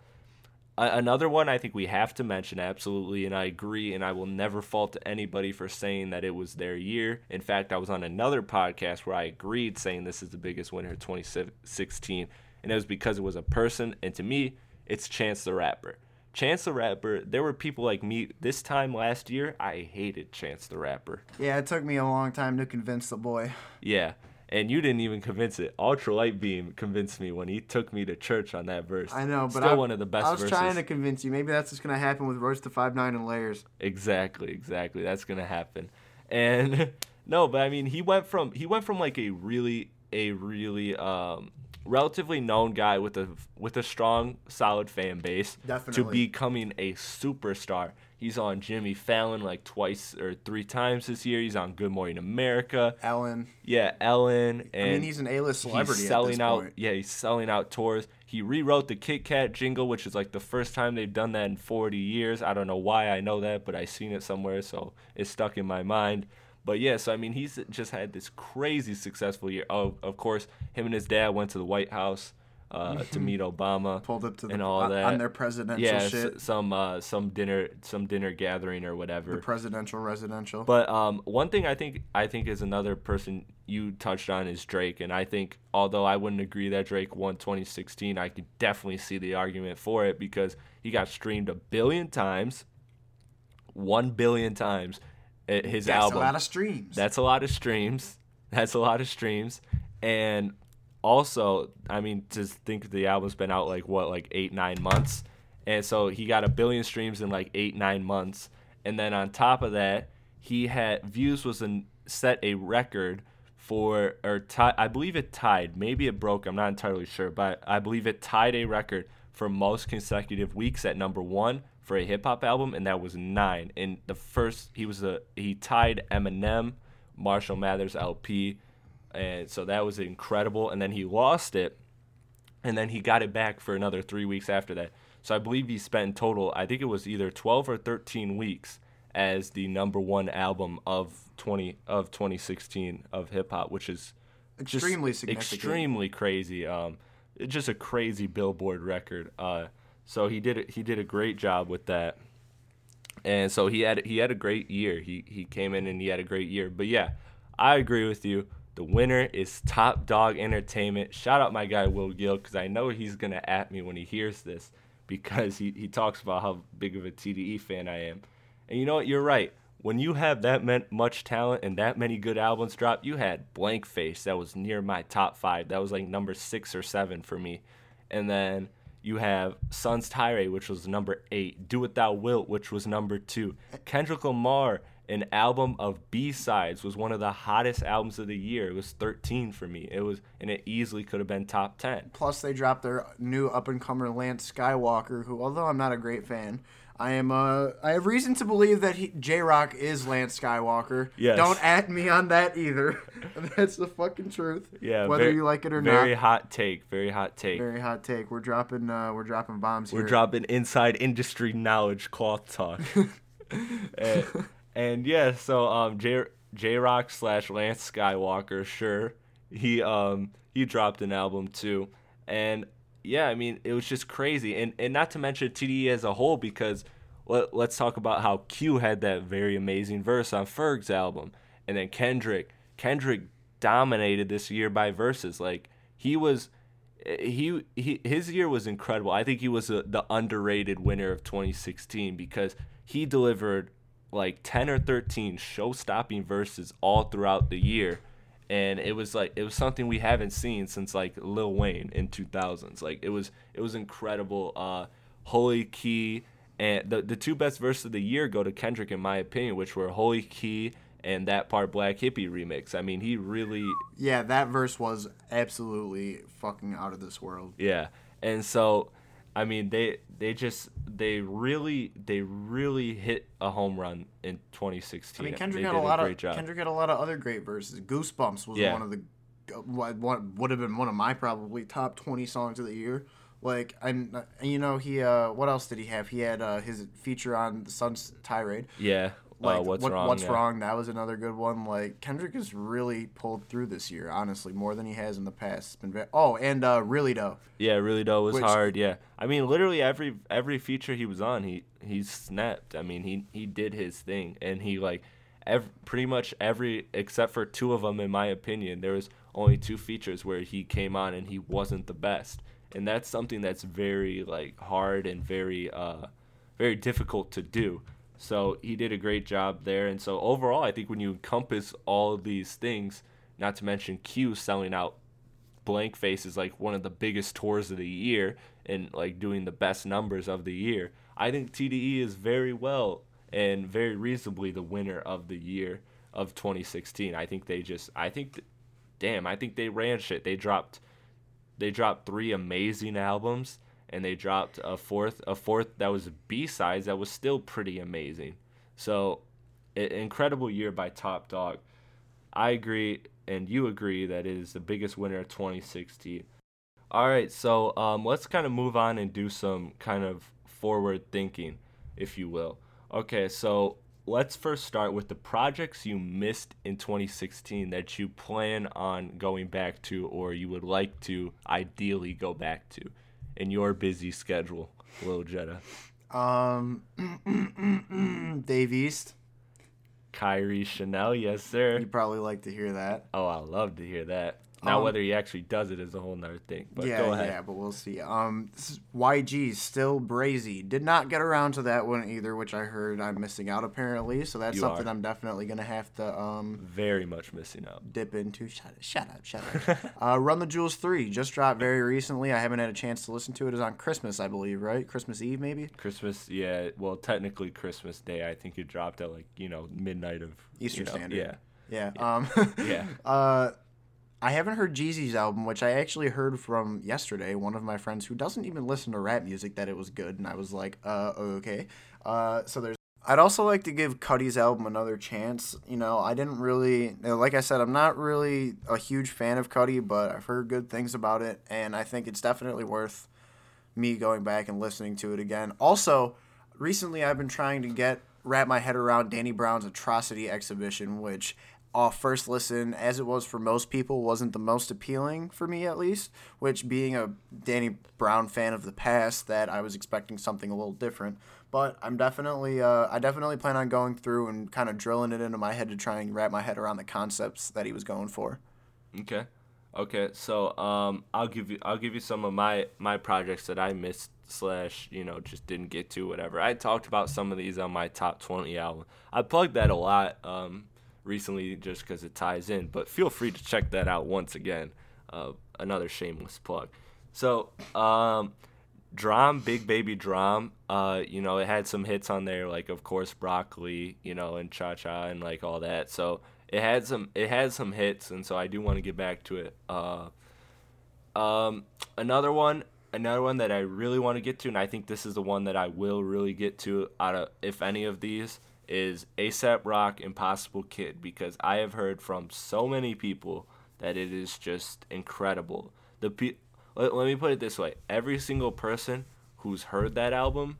another one I think we have to mention absolutely, and I agree, and I will never fault anybody for saying that it was their year. In fact, I was on another podcast where I agreed saying this is the biggest winner of 2016, and it was because it was a person, and to me, it's Chance the Rapper. Chance the Rapper, there were people like me this time last year, I hated Chance the Rapper. Yeah, it took me a long time to convince the boy. Yeah. And you didn't even convince it. Ultra Light Beam convinced me when he took me to church on that verse. I know, but still I, one of the best I was verses. trying to convince you. Maybe that's what's gonna happen with Royce da Five Nine and Layers. Exactly, exactly. That's gonna happen. And no, but I mean, he went from he went from like a really a really um, relatively known guy with a with a strong, solid fan base to becoming a superstar. He's on Jimmy Fallon like twice or three times this year. He's on Good Morning America. Ellen. Yeah, Ellen. And I mean, he's an A-list celebrity He's at selling out. point. Yeah, he's selling out tours. He rewrote the Kit Kat jingle, which is like the first time they've done that in 40 years. I don't know why I know that, but I seen it somewhere, so it's stuck in my mind. But yeah, so I mean, he's just had this crazy successful year. Oh, of course, him and his dad went to the White House uh, to meet Obama. Pulled up to the and all that on their presidential yeah, shit. s- some uh, some dinner some dinner gathering or whatever. the presidential residential. But um, one thing I think I think is another person you touched on is Drake, and I think although I wouldn't agree that Drake won 2016, I could definitely see the argument for it because he got streamed a billion times, one billion times. His That's album. a lot of streams. That's a lot of streams. That's a lot of streams. And also, I mean, to think the album's been out like what, like eight, nine months. And so he got a billion streams in like eight, nine months. And then on top of that, he had views was an, set a record for or ti- I believe it tied. Maybe it broke. I'm not entirely sure, but I believe it tied a record for most consecutive weeks at number one for a hip hop album, and that was nine. And the first he was a he tied Eminem, Marshall Mathers LP, and so that was incredible. And then he lost it, and then he got it back for another three weeks after that. So I believe he spent in total, I think it was either 12 or 13 weeks as the number one album of 20 of 2016 of hip hop, which is Extremely significant. extremely crazy. Um, just a crazy Billboard record. Uh, so he did. He did a great job with that, and so he had he had a great year. He he came in and he had a great year. But yeah, I agree with you. The winner is Top Dog Entertainment. Shout out my guy Will Gill because I know he's gonna at me when he hears this because he, he talks about how big of a TDE fan I am. And you know what? You're right. When you have that much talent and that many good albums drop, you had Blank Face that was near my top five. That was like number six or seven for me. And then you have Sun's Tirade, which was number eight. Do What Thou Wilt, which was number two. Kendrick Lamar, an album of B sides, was one of the hottest albums of the year. It was 13 for me. It was, and it easily could have been top 10. Plus, they dropped their new up and comer Lance Skywalker, who, although I'm not a great fan, I am. Uh, I have reason to believe that Jay Rock is Lance Skywalker. Yes. Don't at me on that either. That's the fucking truth. Yeah, Whether very- you like it or Very not. Very hot take. Very hot take. Very hot take. We're dropping. Uh, we're dropping bombs We're here. dropping inside industry knowledge cloth talk. and, and yeah, so um J Jay Rock slash Lance Skywalker, sure. He um he dropped an album too. And yeah, I mean it was just crazy. And and not to mention TDE as a whole because let, let's talk about how Q had that very amazing verse on Ferg's album. And then Kendrick. Kendrick dominated this year by verses. Like he was he, he his year was incredible. I think he was a, the underrated winner of 2016 because he delivered like 10 or 13 show-stopping verses all throughout the year and it was like it was something we haven't seen since like Lil Wayne in 2000s. Like it was it was incredible. Uh Holy Key and the the two best verses of the year go to Kendrick in my opinion, which were Holy Key and that part Black Hippy remix. I mean, he really Yeah, that verse was absolutely fucking out of this world. Yeah, and so, I mean, they they just they really they really hit a home run in 2016. I mean, Kendrick had a lot great of job. Kendrick had a lot of other great verses. Goosebumps was Yeah. one of the what what would have been one of my probably top twenty songs of the year. Like and uh, you know he uh what else did he have? He had uh his feature on the Sun's Tirade. yeah, Like uh, what's what, wrong? What's yeah. wrong? That was another good one. Like Kendrick has really pulled through this year, honestly, more than he has in the past. It's been very, oh, and uh really though. Yeah, really though was Which- hard. Yeah, I mean, literally every every feature he was on, he he snapped. I mean, he he did his thing, and he like, every, pretty much every except for two of them, in my opinion, there was only two features where he came on and he wasn't the best, and that's something that's very like hard and very uh very difficult to do. So he did a great job there. And so overall, I think when you encompass all these things, not to mention Q selling out Blank Face is like one of the biggest tours of the year and like doing the best numbers of the year. I think TDE is very well and very reasonably the winner of the year of 2016. I think they just I think th- damn, I think they ran shit. They dropped they dropped three amazing albums and they dropped a fourth a fourth that was B-sides that was still pretty amazing. So, an incredible year by Top Dog. I agree and you agree that it is the biggest winner of 2016. All right, so um, let's kind of move on and do some kind of forward thinking, if you will. Okay, so let's first start with the projects you missed in 2016 that you plan on going back to or you would like to ideally go back to in your busy schedule, Lil Jetta. Um, Dave East. Kairi Chanel, yes, sir. You'd probably like to hear that. Oh, I love to hear that. Now, Um, whether he actually does it is a whole nother thing. But yeah, go ahead. yeah, but we'll see. Um, YG still brazy. Did not get around to that one either, which I heard I'm missing out apparently. So that's You something are. I'm definitely gonna have to um Very much missing out. dip into. Shut it, shut up, shut up. uh, Run the Jewels three just dropped very recently. I haven't had a chance to listen to it. It's on Christmas, I believe, right? Christmas Eve, maybe. Christmas, yeah. Well, technically Christmas Day. I think it dropped at like you know midnight of you Eastern know, Standard. Yeah. Yeah. Um, Yeah. Uh, I haven't heard Jeezy's album, which I actually heard from yesterday. One of my friends who doesn't even listen to rap music that it was good, and I was like, uh, okay. Uh, so there's. I'd also like to give Cudi's album another chance. You know, I didn't really, like I said, I'm not really a huge fan of Cuddy, but I've heard good things about it, and I think it's definitely worth me going back and listening to it again. Also, recently I've been trying to get wrap my head around Danny Brown's Atrocity exhibition, which off first listen, as it was for most people, wasn't the most appealing for me at least. Which, being a Danny Brown fan of the past, that I was expecting something a little different. But I'm definitely, uh, I definitely plan on going through and kind of drilling it into my head to try and wrap my head around the concepts that he was going for. Okay. Okay. So um, I'll give you I'll give you some of my my projects that I missed slash you know just didn't get to whatever. I talked about some of these on my top 20 album. I plugged that a lot um, recently just because it ties in. But feel free to check that out once again. Uh, another shameless plug. So um, DRAM, Big Baby DRAM, uh, you know, it had some hits on there, like of course Broccoli, you know, and Cha Cha and like all that. So it had some it had some hits, and so I do want to get back to it. Uh, um, another one, another one that I really want to get to, and I think this is the one that I will really get to out of if any of these is Aesop Rock Impossible Kid because I have heard from so many people that it is just incredible. The pe- let, let me put it this way: every single person who's heard that album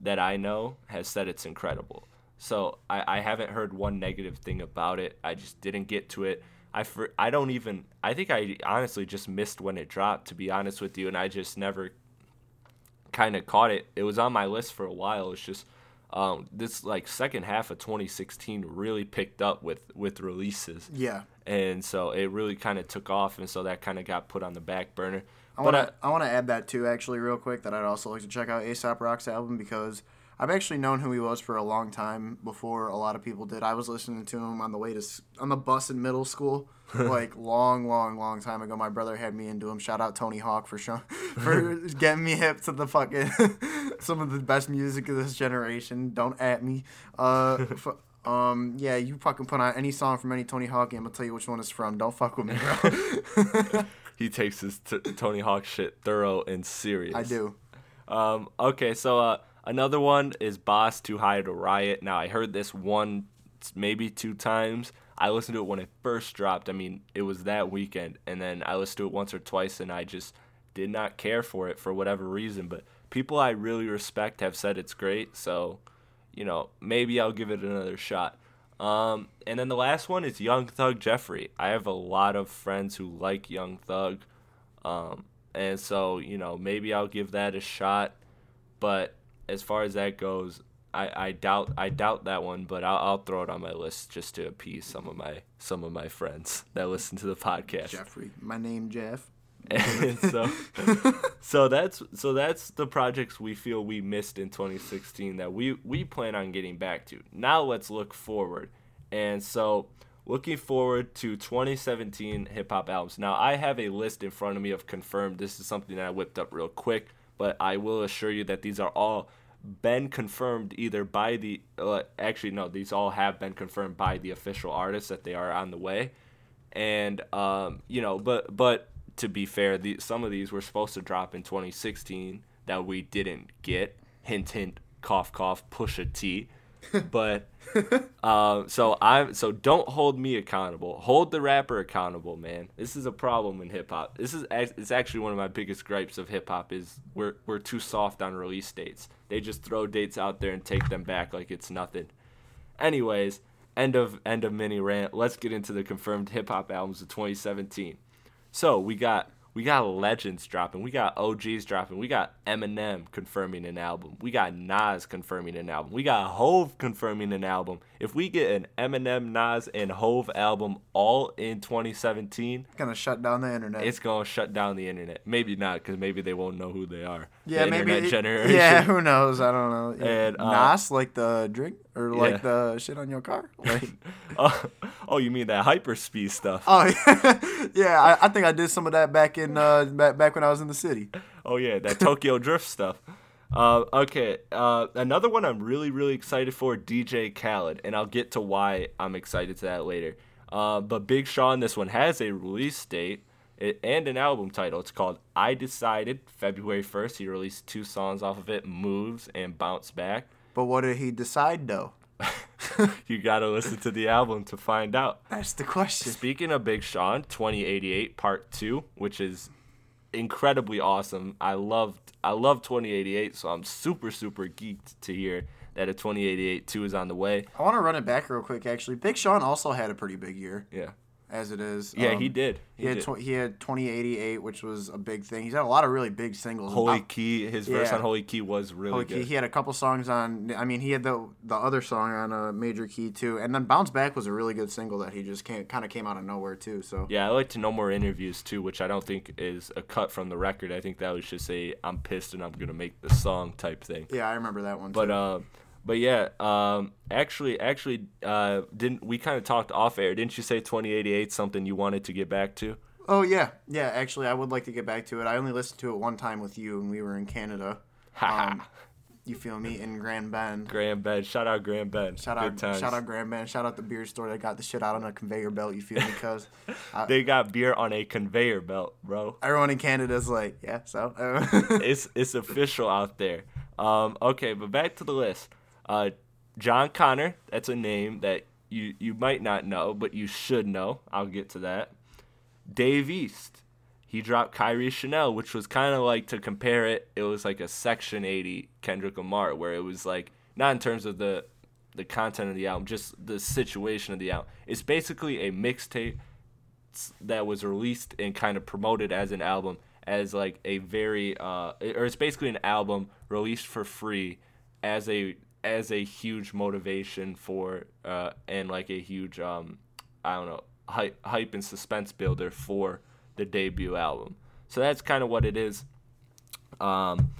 that I know has said it's incredible. So I, I haven't heard one negative thing about it. I just didn't get to it. I for, I don't even I think I honestly just missed when it dropped to be honest with you and I just never kind of caught it. It was on my list for a while. It's just um, this like second half of 2016 really picked up with with releases Yeah. and so it really kind of took off and so that kind of got put on the back burner. I want to I want to add that too, actually, real quick. That I'd also like to check out Aesop Rock's album because I've actually known who he was for a long time before a lot of people did. I was listening to him on the way to on the bus in middle school, like long, long, long time ago. My brother had me into him. Shout out Tony Hawk for show, for getting me hip to the fucking some of the best music of this generation. Don't at me. Uh, f- um, yeah, you fucking put on any song from any Tony Hawk game. I'll tell you which one it's from. Don't fuck with me, bro. he takes his t- Tony Hawk shit thorough and serious. I do. Um, okay, so uh, another one is Bas Too High to Riot. Now, I heard this one, maybe two times. I listened to it when it first dropped. I mean, it was that weekend. And then I listened to it once or twice, and I just did not care for it for whatever reason. But people I really respect have said it's great. So, you know, maybe I'll give it another shot. Um, and then the last one is Young Thug Jeffrey. I have a lot of friends who like Young Thug. Um, and so, you know, maybe I'll give that a shot. But as far as that goes, I, I doubt I doubt that one, but I'll, I'll throw it on my list just to appease some of my some of my friends that listen to the podcast. Jeffrey. My name Jeff. So, so that's so that's the projects we feel we missed in 2016 that we we plan on getting back to. Now let's look forward. And so, looking forward to 2017 hip hop albums. Now I have a list in front of me of confirmed. This is something that I whipped up real quick, but I will assure you that these are all been confirmed either by the uh, actually no these all have been confirmed by the official artists that they are on the way and um, you know but but to be fair the, some of these were supposed to drop in 2016 that we didn't get hint hint cough cough push a t but uh, so I'm so don't hold me accountable. Hold the rapper accountable, man. This is a problem in hip hop. This is it's actually one of my biggest gripes of hip hop is we're we're too soft on release dates. They just throw dates out there and take them back like it's nothing. Anyways, end of end of mini rant. Let's get into the confirmed hip hop albums of 2017. So we got we got legends dropping. We got OGs dropping. We got Eminem confirming an album. We got Nas confirming an album. We got Hove confirming an album. If we get an Eminem, Nas, and Hove album all in 2017, gonna shut down the internet. It's gonna shut down the internet. Maybe not, because maybe they won't know who they are. Yeah, the maybe. Internet generation. Yeah, who knows? I don't know. And, uh, Nas, like the drink or like Yeah. the shit on your car. Like, oh, oh, you mean that hyperspeed stuff? oh yeah, yeah. I, I think I did some of that back in uh back, back when I was in the city. Oh yeah, that Tokyo Drift stuff. Uh, okay, uh, another one I'm really really excited for, DJ Khaled, and I'll get to why I'm excited to that later. Uh, but Big Sean, this one has a release date and an album title. It's called I Decided. February 1st, he released two songs off of it, Moves and Bounce Back. But what did he decide though? you gotta listen to the album to find out. That's the question. Speaking of Big Sean, 2088 Part 2, which is incredibly awesome. I loved I love 2088, so I'm super super geeked to hear that a 2088 2 is on the way. I want to run it back real quick. Actually, Big Sean also had a pretty big year, Yeah. As it is. Yeah, Um, he did. He, He had did. tw- he had 2088, which was a big thing. He's had a lot of really big singles. Holy Uh, Key, his verse yeah. on Holy Key was really Holy good. Key. He had a couple songs on. I mean, he had the the other song on a major key too, and then Bounce Back was a really good single that he just came, kind of came out of nowhere too. So Yeah, I like to know more interviews too, which I don't think is a cut from the record. I think that was just a I'm pissed and I'm gonna make the song type thing. yeah, I remember that one. But too. um, but yeah, um, actually, actually, uh, didn't we kind of talked off air? Didn't you say 2088 something you wanted to get back to? oh yeah, yeah. Actually, I would like to get back to it. I only listened to it one time with you, and we were in Canada. Um, you feel me in Grand Bend. Grand Bend, shout out Grand Bend. Shout out, shout out Grand Bend. Shout out the beer store that got the shit out on a conveyor belt. You feel me? Because They got beer on a conveyor belt, bro. everyone in Canada's like, yeah. So it's it's official out there. Um, okay, but back to the list. Uh, Jon Connor, that's a name that you you might not know, but you should know. I'll get to that. Dave East, he dropped Kairi Chanel, which was kind of like to compare it. It was like a Section 80 Kendrick Lamar, where it was like not in terms of the the content of the album, just the situation of the album. It's basically a mixtape that was released and kind of promoted as an album as like a very uh or it's basically an album released for free as a as a huge motivation for uh and like a huge um I don't know hype hype and suspense builder for the debut album. So that's kind of what it is. Um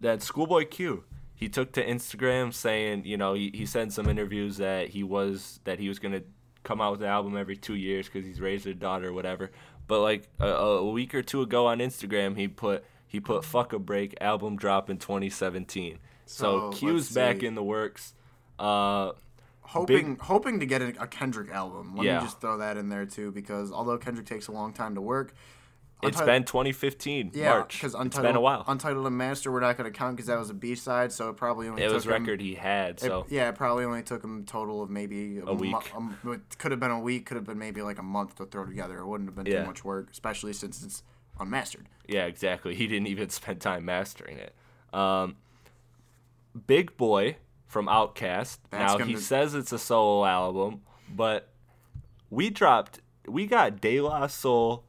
that Schoolboy Q he took to Instagram saying, you know, he, he said some interviews that he was that he was gonna come out with an album every two years because he's raised a daughter or whatever. But like a, a week or two ago on Instagram, he put he put "fuck a break" album drop in 2017. So, So, Q's back in the works. Uh, hoping hoping to get a, a Kendrick album. Let Yeah. me just throw that in there too, because although Kendrick takes a long time to work, it's been 2015 yeah, March. because It's Untitled, been a while. Untitled Unmastered we're not going to count because that was a B side, so it probably only it took was him, record he had. it- So yeah, it probably only took him a total of maybe a, week. Mo- um, it could have been a week, could have been maybe like a month to throw together. It wouldn't have been Yeah. too much work, especially since it's unmastered. Yeah, exactly. He didn't even spend time mastering it. Um, Big Boy from Outkast. That's now he gonna- says it's a solo album, but we dropped, we got De La Soul,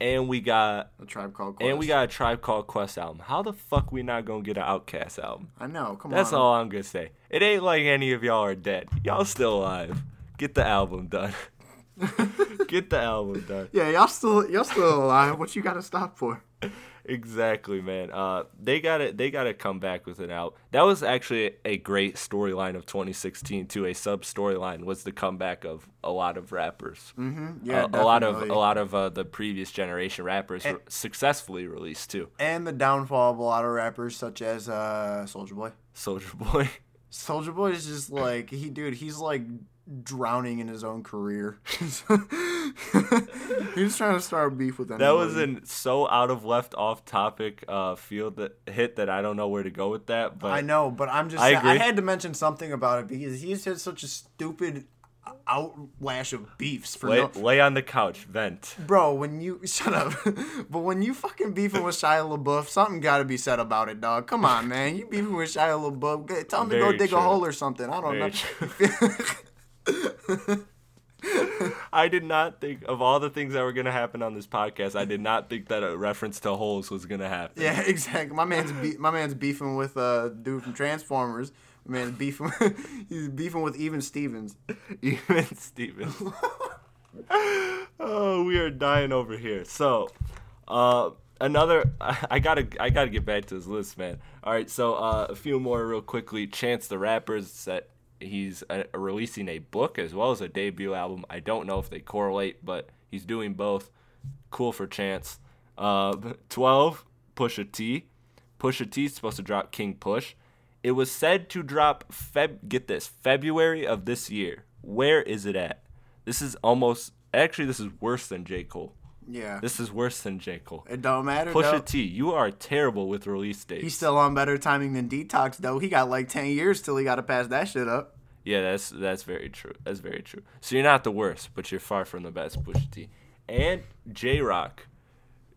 and we got a Tribe Called Quest. and we got a Tribe Called Quest album. How the fuck we not gonna get an Outkast album? I know. Come That's on. That's all I'm gonna say. It ain't like any of y'all are dead. Y'all still alive. Get the album done. Get the album done. Yeah, y'all still y'all still alive. What you got to stop for? Exactly, man. Uh, they got to They got to come back with an out. That was actually a great storyline of 2016 too. A sub storyline was the comeback of a lot of rappers. Mm-hmm. Yeah, Uh, a lot of a lot of uh, the previous generation rappers And- successfully released too. and the downfall of a lot of rappers such as uh Soulja Boy. Soulja Boy. Soulja Boy is just like he, dude. He's like drowning in his own career. he's trying to start a beef with That anybody. was in so out of left off topic uh, field that hit that I don't know where to go with that. But I know, but I'm just. I saying, I had to mention something about it because he's had such a stupid outlash of beefs for lay, no. lay on the couch, vent. Bro, when you shut up, but when you fucking beefing with Shia LaBeouf, something got to be said about it, dog. Come on, man, you beefing with Shia LaBeouf? Tell him to go Very dig true. a hole or something. I don't Very know. I did not think of all the things that were gonna happen on this podcast. I did not think that a reference to holes was gonna happen. yeah, exactly. My man's be- my man's beefing with uh dude from Transformers. My man's beefing. he's beefing with Even Stevens. Even Stevens. oh, we are dying over here. So, uh, another. I gotta. I gotta get back to this list, man. All right. So, uh, a few more real quickly. Chance the Rapper's that he's uh, releasing a book as well as a debut album. I don't know if they correlate, but he's doing both. Cool for Chance. Uh, twelve. Pusha T. Pusha T's supposed to drop King Push. It was said to drop Feb. Get this, February of this year. Where is it at? This is almost. Actually, this is worse than J Cole. Yeah, This is worse than J Cole. it don't matter. Pusha though. T, you are terrible with release dates. He's still on better timing than Detox though. He got like ten years till he got to pass that shit up. Yeah, that's that's very true. That's very true. So you're not the worst, but you're far from the best, Pusha T. And Jay Rock.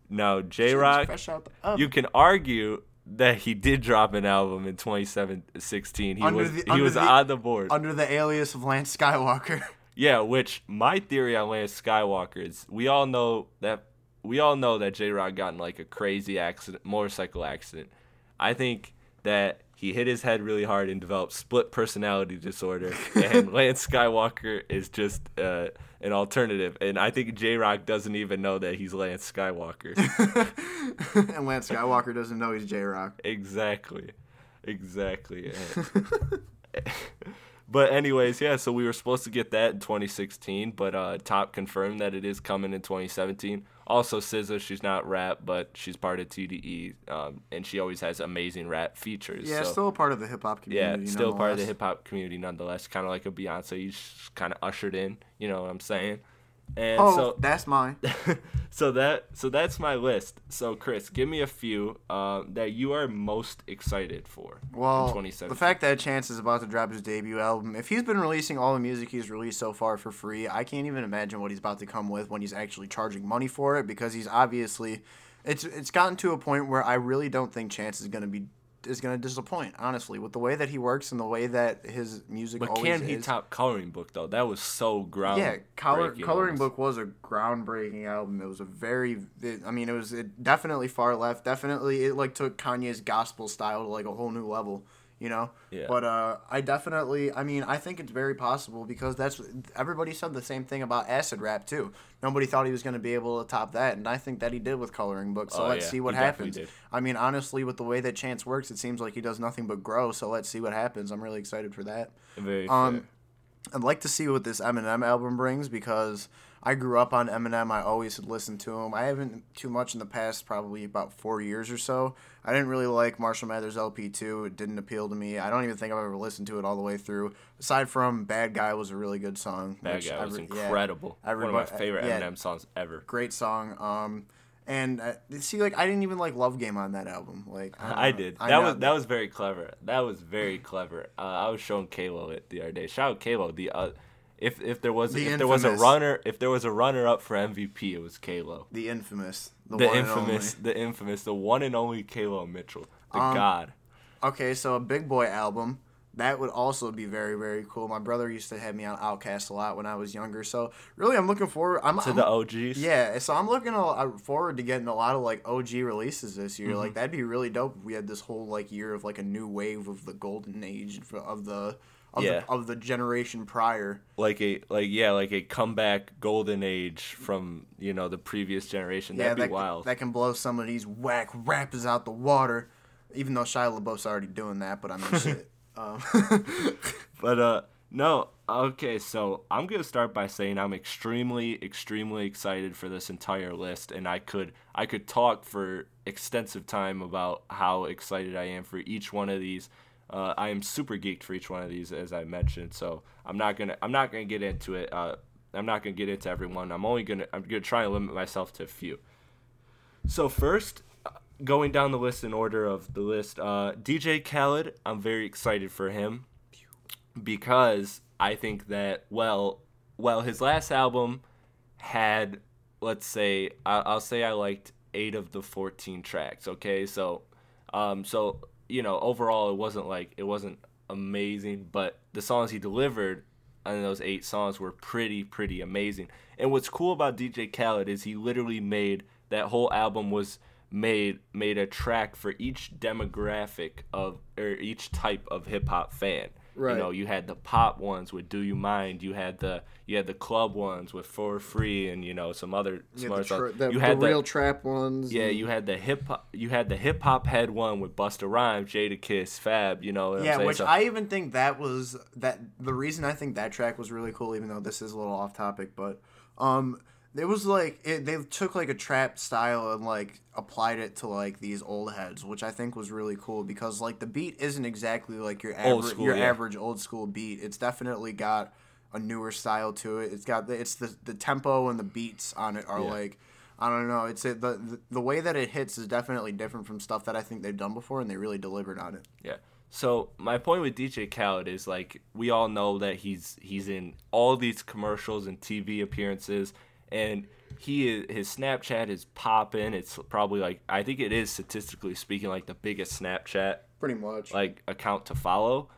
Now Jay Rock, Fresh out the oven. you can argue that he did drop an album in 2016. He Under was the- he was the- on the board. under the alias of Lance Skywalker. Yeah, which my theory on Lance Skywalker is we all know that we all know that Jay Rock got in like a crazy accident, motorcycle accident. I think that he hit his head really hard and developed split personality disorder, and Lance Skywalker is just uh, an alternative. And I think Jay Rock doesn't even know that he's Lance Skywalker. and Lance Skywalker doesn't know he's Jay Rock. exactly, exactly. But anyways, yeah. So we were supposed to get that in 2016, but uh, Top confirmed that it is coming in 2017. Also, SZA, she's not rap, but she's part of TDE, um, and she always has amazing rap features. Yeah, so, still a part of the hip hop community. yeah, still part of the hip hop community nonetheless. Kind of like a Beyonce, you kind of ushered in. You know what I'm saying? And Oh, so that's mine. so that so that's my list. So Chris, give me a few uh, that you are most excited for. in Well, 2017. the fact that Chance is about to drop his debut album, if he's been releasing all the music he's released so far for free, I can't even imagine what he's about to come with when he's actually charging money for it because he's obviously it's it's gotten to a point where I really don't think Chance is going to be is going to disappoint, honestly, with the way that he works and the way that his music But always can he is. top coloring book though? That was so ground. yeah, color, coloring book was a groundbreaking album. It was a very, it, I mean, it was it definitely far left. Definitely, it like took Kanye's gospel style to like a whole new level. You know. Yeah. But uh, I definitely, I mean, I think it's very possible because that's everybody said the same thing about acid rap too. Nobody thought he was going to be able to top that, and I think that he did with coloring book. So Oh, let's yeah, see what he happens. I mean, honestly, with the way that Chance works, it seems like he does nothing but grow. So let's see what happens. I'm really excited for that. Very Um, fair. I'd like to see what this Eminem album brings because I grew up on Eminem. I always had listened to him. I haven't too much in the past, probably about four years or so. I didn't really like Marshall Mathers LP2. It didn't appeal to me. I don't even think I've ever listened to it all the way through. Aside from Bad Guy was a really good song. Bad which Guy was every- yeah, incredible. One of my favorite yeah. Eminem songs ever. Great song. Um, and uh, see, like I didn't even like Love Game on that album. Like I did. I that know. was that was very clever. That was very clever. Uh, I was showing Kalo it the other day. Shout out Kalo. The uh, if if there was The if there was a runner if there was a runner up for MVP, it was Kalo. the infamous, the, The infamous, the infamous, the one and only Kalo Mitchell, the Um, god. Okay, so a Big Boy album. That would also be very, very cool. My brother used to have me on Outkast a lot when I was younger. So really, I'm looking forward. I'm, To I'm- the OGs. Yeah, so I'm looking a- uh, forward to getting a lot of like OG releases this year. Mm-hmm. Like that'd be really dope if we had this whole like year of like a new wave of the golden age of the of, Yeah. the, of the generation prior. like a like yeah like a comeback golden age from you know the previous generation. Yeah, That'd be that, wild. that can blow some of these whack rappers out the water. Even though Shia LaBeouf's already doing that, but I mean, shit. Um, But uh no, okay, so I'm gonna start by saying I'm extremely, extremely excited for this entire list and I could I could talk for extensive time about how excited I am for each one of these. Uh, I am super geeked for each one of these as I mentioned, so I'm not gonna I'm not gonna get into it. Uh, I'm not gonna get into everyone. I'm only gonna I'm gonna try and limit myself to a few. So first, uh, going down the list in order of the list, uh, DJ Khaled, I'm very excited for him because I think that well, well, his last album had, let's say, I- I'll say I liked eight of the 14 tracks. Okay, so, um, so you know, overall, it wasn't like it wasn't amazing, but the songs he delivered on those eight songs were pretty, pretty amazing. And what's cool about DJ Khaled is he literally made that whole album was made made a track for each demographic of or each type of hip hop fan. Right. You know, you had the pop ones with "Do You Mind," you had the you had the club ones with "For Free," and you know some other yeah, smart the, stuff. tr- the, you the had real trap ones. yeah, and- you had the hip hop. You had the hip hop head one with Busta Rhymes, Jadakiss, Fab. You know, Yeah, which So- I even think that was that the reason I think that track was really cool, even though this is a little off topic, but um, it was like it, they took like a trap style and like applied it to like these old heads, which I think was really cool because like the beat isn't exactly like your average school, your yeah. average old school beat. It's definitely got a newer style to it. It's got the it's the the tempo and the beats on it are Yeah. like. I don't know. It's it, the, the the way that it hits is definitely different from stuff that I think they've done before, and they really delivered on it. Yeah. So my point with DJ Khaled is like we all know that he's he's in all these commercials and TV appearances, and he is, his Snapchat is popping. It's probably like I think it is statistically speaking like the biggest Snapchat Pretty much. like account to follow,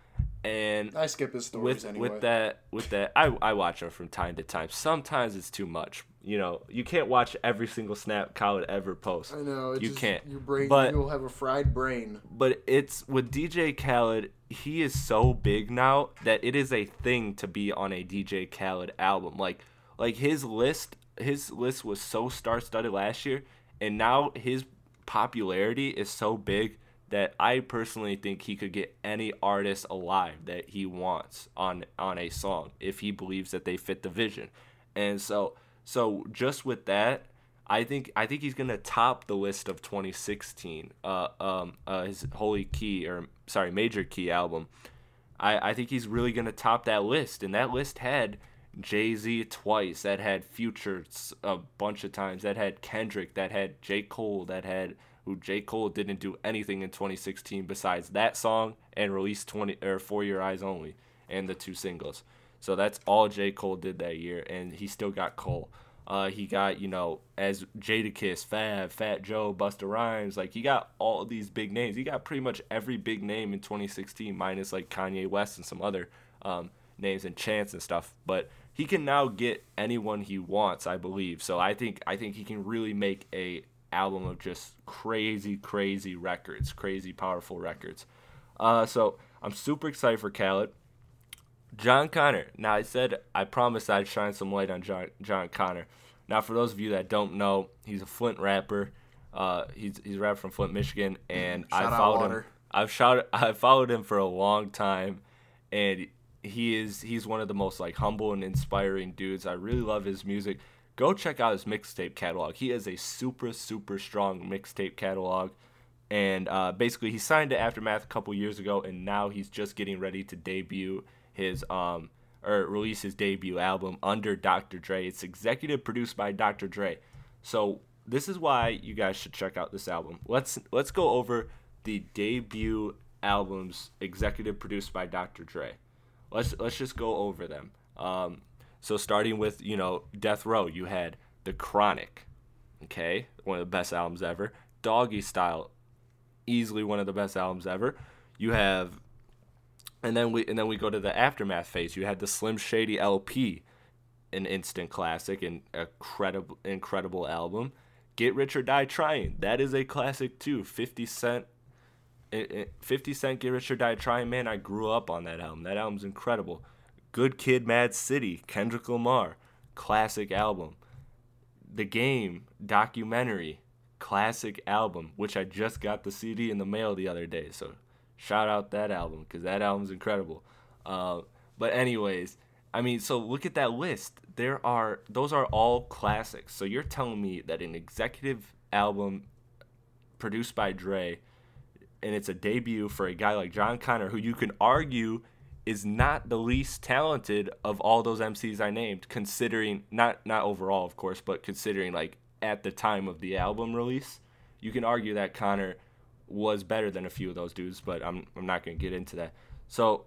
and I skip his stories with anyway. with that with that I, I watch them from time to time. Sometimes it's too much. You know, you can't watch every single snap Khaled ever posts. I know. You just, can't. Your brain, but you'll have a fried brain. but it's with DJ Khaled, he is so big now that it is a thing to be on a DJ Khaled album. Like like his list his list was so star studded last year and now his popularity is so big that I personally think he could get any artist alive that he wants on on a song if he believes that they fit the vision. And so so just with that, I think I think he's gonna top the list of 2016. Uh, um, uh, his Holy Key or sorry, Major Key album. I I think he's really gonna top that list, and that list had Jay Z twice. That had Future a bunch of times. That had Kendrick. That had J Cole. That had who J Cole didn't do anything in 2016 besides that song and release 20 or For Your Eyes Only and the two singles. So that's all J Cole did that year, and he still got Cole. Uh, he got you know as Jadakiss, Fab, Fat Joe, Busta Rhymes. Like he got all these big names. He got pretty much every big name in 2016, minus like Kanye West and some other um, names and Chance and stuff. But he can now get anyone he wants, I believe. So I think I think he can really make a album of just crazy, crazy records, crazy powerful records. Uh, so I'm super excited for Khaled. Jon Connor. Now I said I promised I'd shine some light on John Jon Connor. Now for those of you that don't know, he's a Flint rapper. Uh, he's he's a rapper from Flint, Michigan, and I Shout out followed him. I've shot I followed him for a long time, and he is he's one of the most like humble and inspiring dudes. I really love his music. Go check out his mixtape catalog. He has a super super strong mixtape catalog and uh, basically he signed to Aftermath a couple years ago, and now he's just getting ready to debut his um or release his debut album under Dr. Dre. It's executive produced by Dr. Dre, so this is why you guys should check out this album. Let's let's go over the debut albums executive produced by Dr. Dre. Let's let's just go over them. Um, so starting with you know Death Row, you had The Chronic, okay, one of the best albums ever. Doggy Style, easily one of the best albums ever. You have, and then we and then we go to the aftermath phase. You had the Slim Shady LP, an instant classic and a credible incredible album. Get Rich or Die Trying, that is a classic too. Fifty Cent, It, it, 50 Cent, Get Rich or Die Trying, man, I grew up on that album. That album's incredible. Good Kid, Mad City, Kendrick Lamar, classic album. The Game, documentary, classic album, which I just got the CD in the mail the other day. So shout out that album because that album's incredible. Uh, but anyways, I mean, so look at that list. There are those are all classics. So you're telling me that an executive album produced by Dre, and it's a debut for a guy like Jon Connor, who you can argue is not the least talented of all those MCs I named, considering not not overall, of course, but considering like at the time of the album release, you can argue that Connor was better than a few of those dudes, but I'm I'm not gonna get into that. So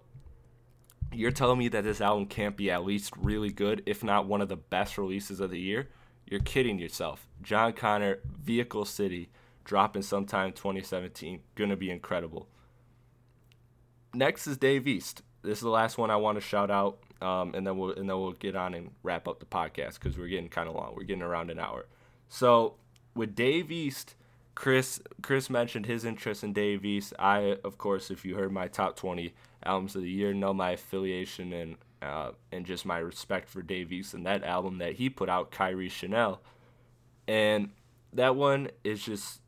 you're telling me that this album can't be at least really good, if not one of the best releases of the year? You're kidding yourself. Jon Connor, Vehicle City, dropping sometime 2017, gonna be incredible. Next is Dave East. This is the last one I want to shout out, um, and then we'll and then we'll get on and wrap up the podcast because we're getting kind of long. We're getting around an hour. So with Dave East, Chris Chris mentioned his interest in Dave East. I, of course, if you heard my top 20 albums of the year, know my affiliation and uh, and just my respect for Dave East and that album that he put out, Kairi Chanel, and that one is just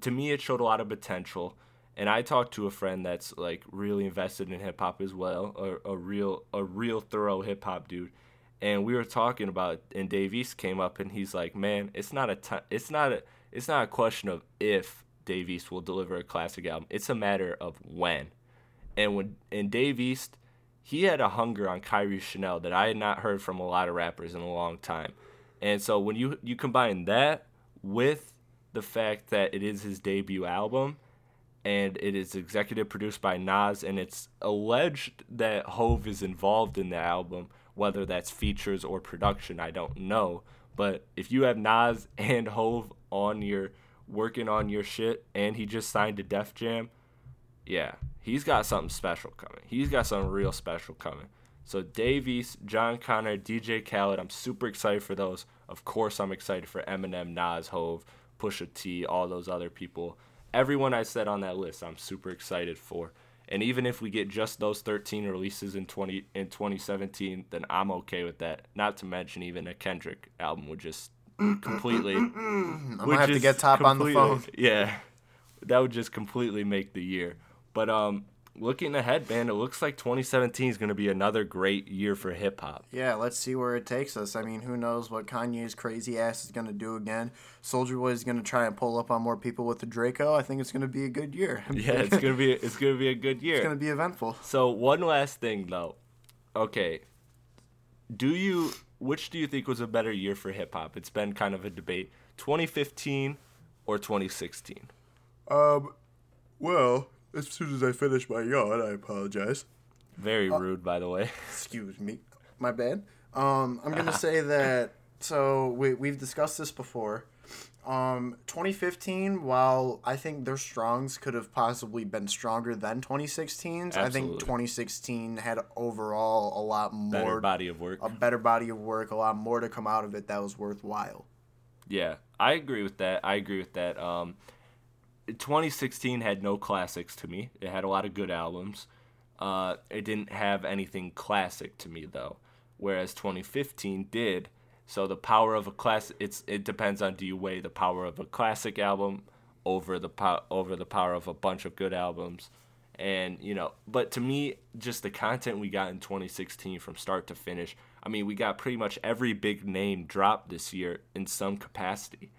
to me it showed a lot of potential. And I talked to a friend that's like really invested in hip hop as well, a, a real a real thorough hip hop dude and we were talking about and Dave East came up and he's like, "Man, it's not a t- it's not a it's not a question of if Dave East will deliver a classic album. It's a matter of when." And when and Dave East, he had a hunger on Kairi Chanel that I had not heard from a lot of rappers in a long time. And so when you you combine that with the fact that it is his debut album and it is executive produced by Nas and it's alleged that Hove is involved in the album whether that's features or production, I don't know. But if you have Nas and Hove on your working on your shit and he just signed to Def Jam, yeah, he's got something special coming. He's got something real special coming. So Dave Jon Connor, DJ Khaled, I'm super excited for those. Of course, I'm excited for Eminem, Nas, Hove, Pusha T, all those other people. Everyone I said on that list, I'm super excited for. And even if we get just those 13 releases in 20 in 2017, then I'm okay with that. Not to mention even a Kendrick album would just completely. I'm gonna have to get top on the phone. Yeah, that would just completely make the year. But um, looking ahead, man, it looks like 2017 is going to be another great year for hip hop. Yeah, let's see where it takes us. I mean, who knows what Kanye's crazy ass is going to do again? Soulja Boy is going to try and pull up on more people with the Draco. I think it's going to be a good year. yeah, it's going to be it's going to be a good year. It's going to be eventful. So one last thing though, okay, do you which do you think was a better year for hip hop? It's been kind of a debate. 2015 or 2016? Um, well, as soon as I finish my yawn, I apologize. Very uh, rude, by the way. Excuse me. My bad. Um, I'm gonna say that. So we we've discussed this before. Um, 2015, while I think their strongs could have possibly been stronger than 2016's, Absolutely. I think 2016 had overall a lot more better body of work, a better body of work, a lot more to come out of it that was worthwhile. Yeah, I agree with that. I agree with that. Um, 2016 had no classics to me. It had a lot of good albums. Uh, it didn't have anything classic to me though, whereas 2015 did. So the power of a class, it's it depends on do you weigh the power of a classic album over the po- over the power of a bunch of good albums, and you know. But to me, just the content we got in 2016 from start to finish. I mean, we got pretty much every big name dropped this year in some capacity.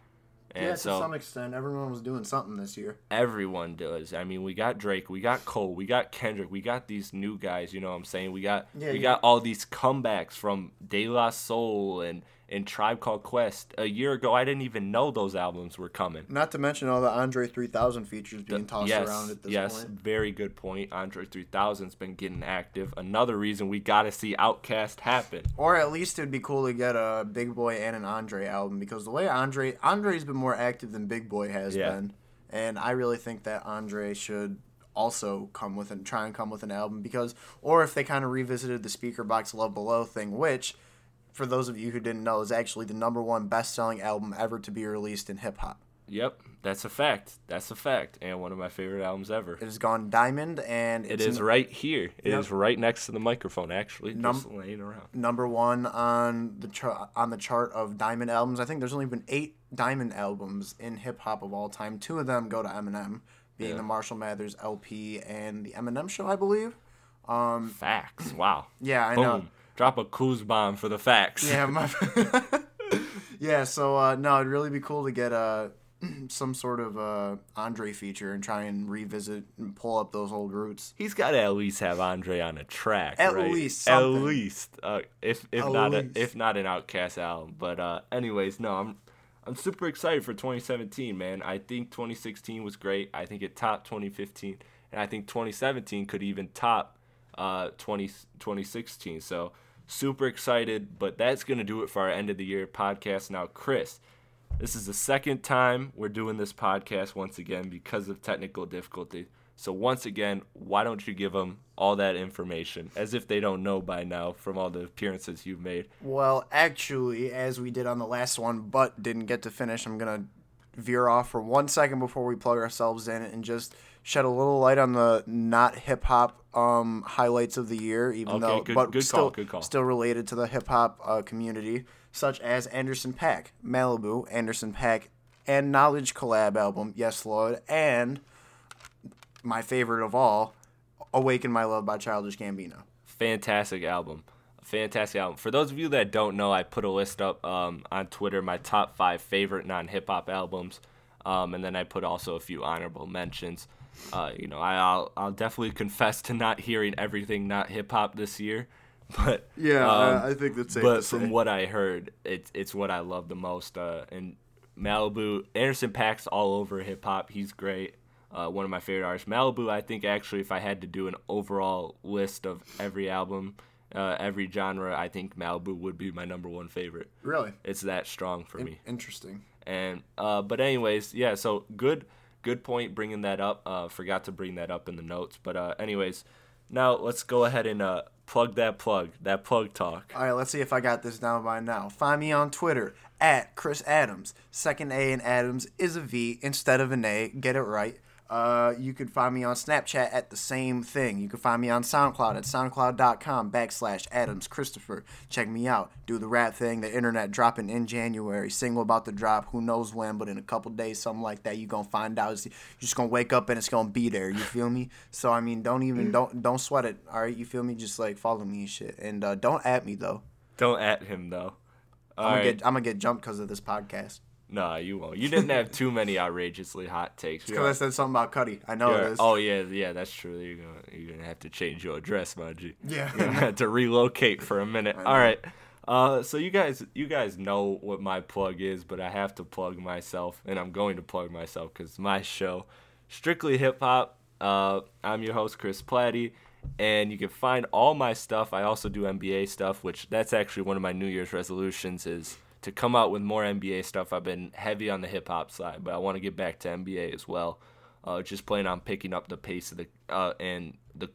And yeah, to so, some extent, everyone was doing something this year. Everyone does. I mean, we got Drake, we got Cole, we got Kendrick, we got these new guys. You know what I'm saying? We got yeah, we yeah. got all these comebacks from De La Soul and and Tribe Called Quest. A year ago, I didn't even know those albums were coming. Not to mention all the Andre 3000 features being tossed yes, around at this yes, point. Yes, very good point. Andre 3000's been getting active. Another reason we got to see OutKast happen. Or at least it'd be cool to get a Big Boy and an Andre album because the way Andre Andre's been more active than Big Boy has yeah. been. And I really think that Andre should also come with and try and come with an album because or if they kind of revisited the Speakerboxxx Love Below thing, which for those of you who didn't know, is actually the number one best selling album ever to be released in hip hop. Yep, that's a fact. That's a fact, and one of my favorite albums ever. It has gone diamond, and It it's n- right here. It is Yep. right next to the microphone, actually, Num- just laying around. number one on the chart on the chart of diamond albums. I think there's only been eight diamond albums in hip hop of all time. Two of them go to Eminem, being Yeah. the Marshall Mathers LP and the Eminem Show, I believe. Um, Facts. Wow. Yeah, I Boom. know. Drop a Kuz bomb for the facts. Yeah, my. yeah, so uh, no, it'd really be cool to get uh, some sort of uh, Andre feature and try and revisit and pull up those old roots. He's got to at least have Andre on a track, At right? least at least, uh, if if At not a, if not an OutKast album. But uh, anyways, no, I'm I'm super excited for 2017, man. I think 2016 was great. I think it topped 2015, and I think 2017 could even top uh 20 2016. So super excited. But that's gonna do it for our end of the year podcast. Now, Chris. This is the second time we're doing this podcast once again because of technical difficulty. So once again, why don't you give them all that information as if they don't know by now from all the appearances you've made? Well, actually, as we did on the last one, but didn't get to finish, I'm gonna veer off for one second before we plug ourselves in and just shed a little light on the not hip hop um, highlights of the year, even Okay, though good- but good still call, good call. still related to the hip hop uh, community, such as Anderson .Paak, Malibu, Anderson .Paak, and Knxwledge collab album, Yes Lawd, and my favorite of all, Awaken My Love by Childish Gambino. Fantastic album. Fantastic album. For those of you that don't know, I put a list up um, on Twitter, my top five favorite non hip hop albums. Um, and then I put also a few honorable mentions. Uh, you know, I, I'll, I'll definitely confess to not hearing everything not hip hop this year. But Yeah, um, I think that's safe but from what I heard, it's it's what I love the most. Uh, and Malibu, Anderson .Paak's all over hip hop. He's great. Uh, one of my favorite artists. Malibu, I think actually, if I had to do an overall list of every album, uh, every genre, I think Malibu would be my number one favorite. Really? It's that strong for me. Interesting. And uh, but anyways, yeah. So good, good point bringing that up. Uh, forgot to bring that up in the notes. But uh, anyways, now let's go ahead and uh, plug that plug, that plug talk. All right, let's see if I got this down by now. Find me on Twitter at Chris Adams. Second A in Adams is a V instead of an A. Get it right. Uh, you can find me on Snapchat at the same thing. You can find me on SoundCloud at soundcloud.com backslash Adams Christopher. Check me out. Do the rap thing. The internet dropping in January. Single about to drop. Who knows when, but in a couple days, something like that. You gonna find out. You're just gonna wake up and it's gonna be there. You feel me? So I mean, don't even don't don't sweat it. All right, you feel me? Just like follow me and shit. And uh, don't at me though. Don't at him though. All I'm gonna right. get I'm gonna get jumped because of this podcast. Nah, you won't. You didn't have too many outrageously hot takes. Because I said something about Cudi. I know it is. oh yeah, yeah, that's true. You're gonna you're gonna have to change your address, my G. Yeah. You're gonna have to relocate for a minute. All right. Uh, so you guys you guys know what my plug is, but I have to plug myself, and I'm going to plug myself because my show, strictly hip hop. Uh, I'm your host Chris Platte, and you can find all my stuff. I also do NBA stuff, which that's actually one of my New Year's resolutions is to come out with more NBA stuff. I've been heavy on the hip hop side, but I want to get back to NBA as well. Uh, just plan on picking up the pace of the uh, and the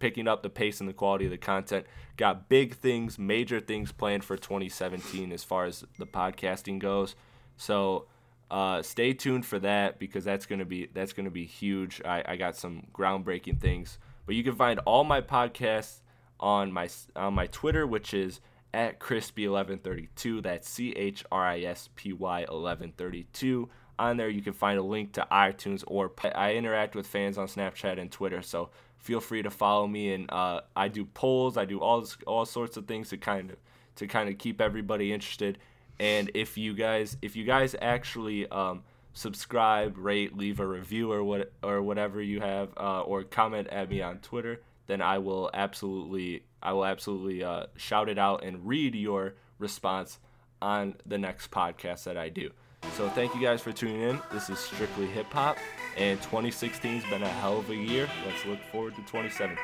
picking up the pace and the quality of the content. Got big things, major things planned for 2017 as far as the podcasting goes. So uh, stay tuned for that because that's gonna be that's gonna be huge. I, I got some groundbreaking things. But you can find all my podcasts on my on my Twitter, which is at chrispy1132. That's C H R I S P Y 1132. On there, you can find a link to iTunes or I interact with fans on Snapchat and Twitter. So feel free to follow me, and uh, I do polls. I do all all sorts of things to kind of to kind of keep everybody interested. And if you guys if you guys actually um, subscribe, rate, leave a review or what or whatever you have, uh, or comment at me on Twitter, then I will absolutely I will absolutely uh, shout it out and read your response on the next podcast that I do. So thank you guys for tuning in. This is strictly hip hop, and 2016 has been a hell of a year. Let's look forward to 2017.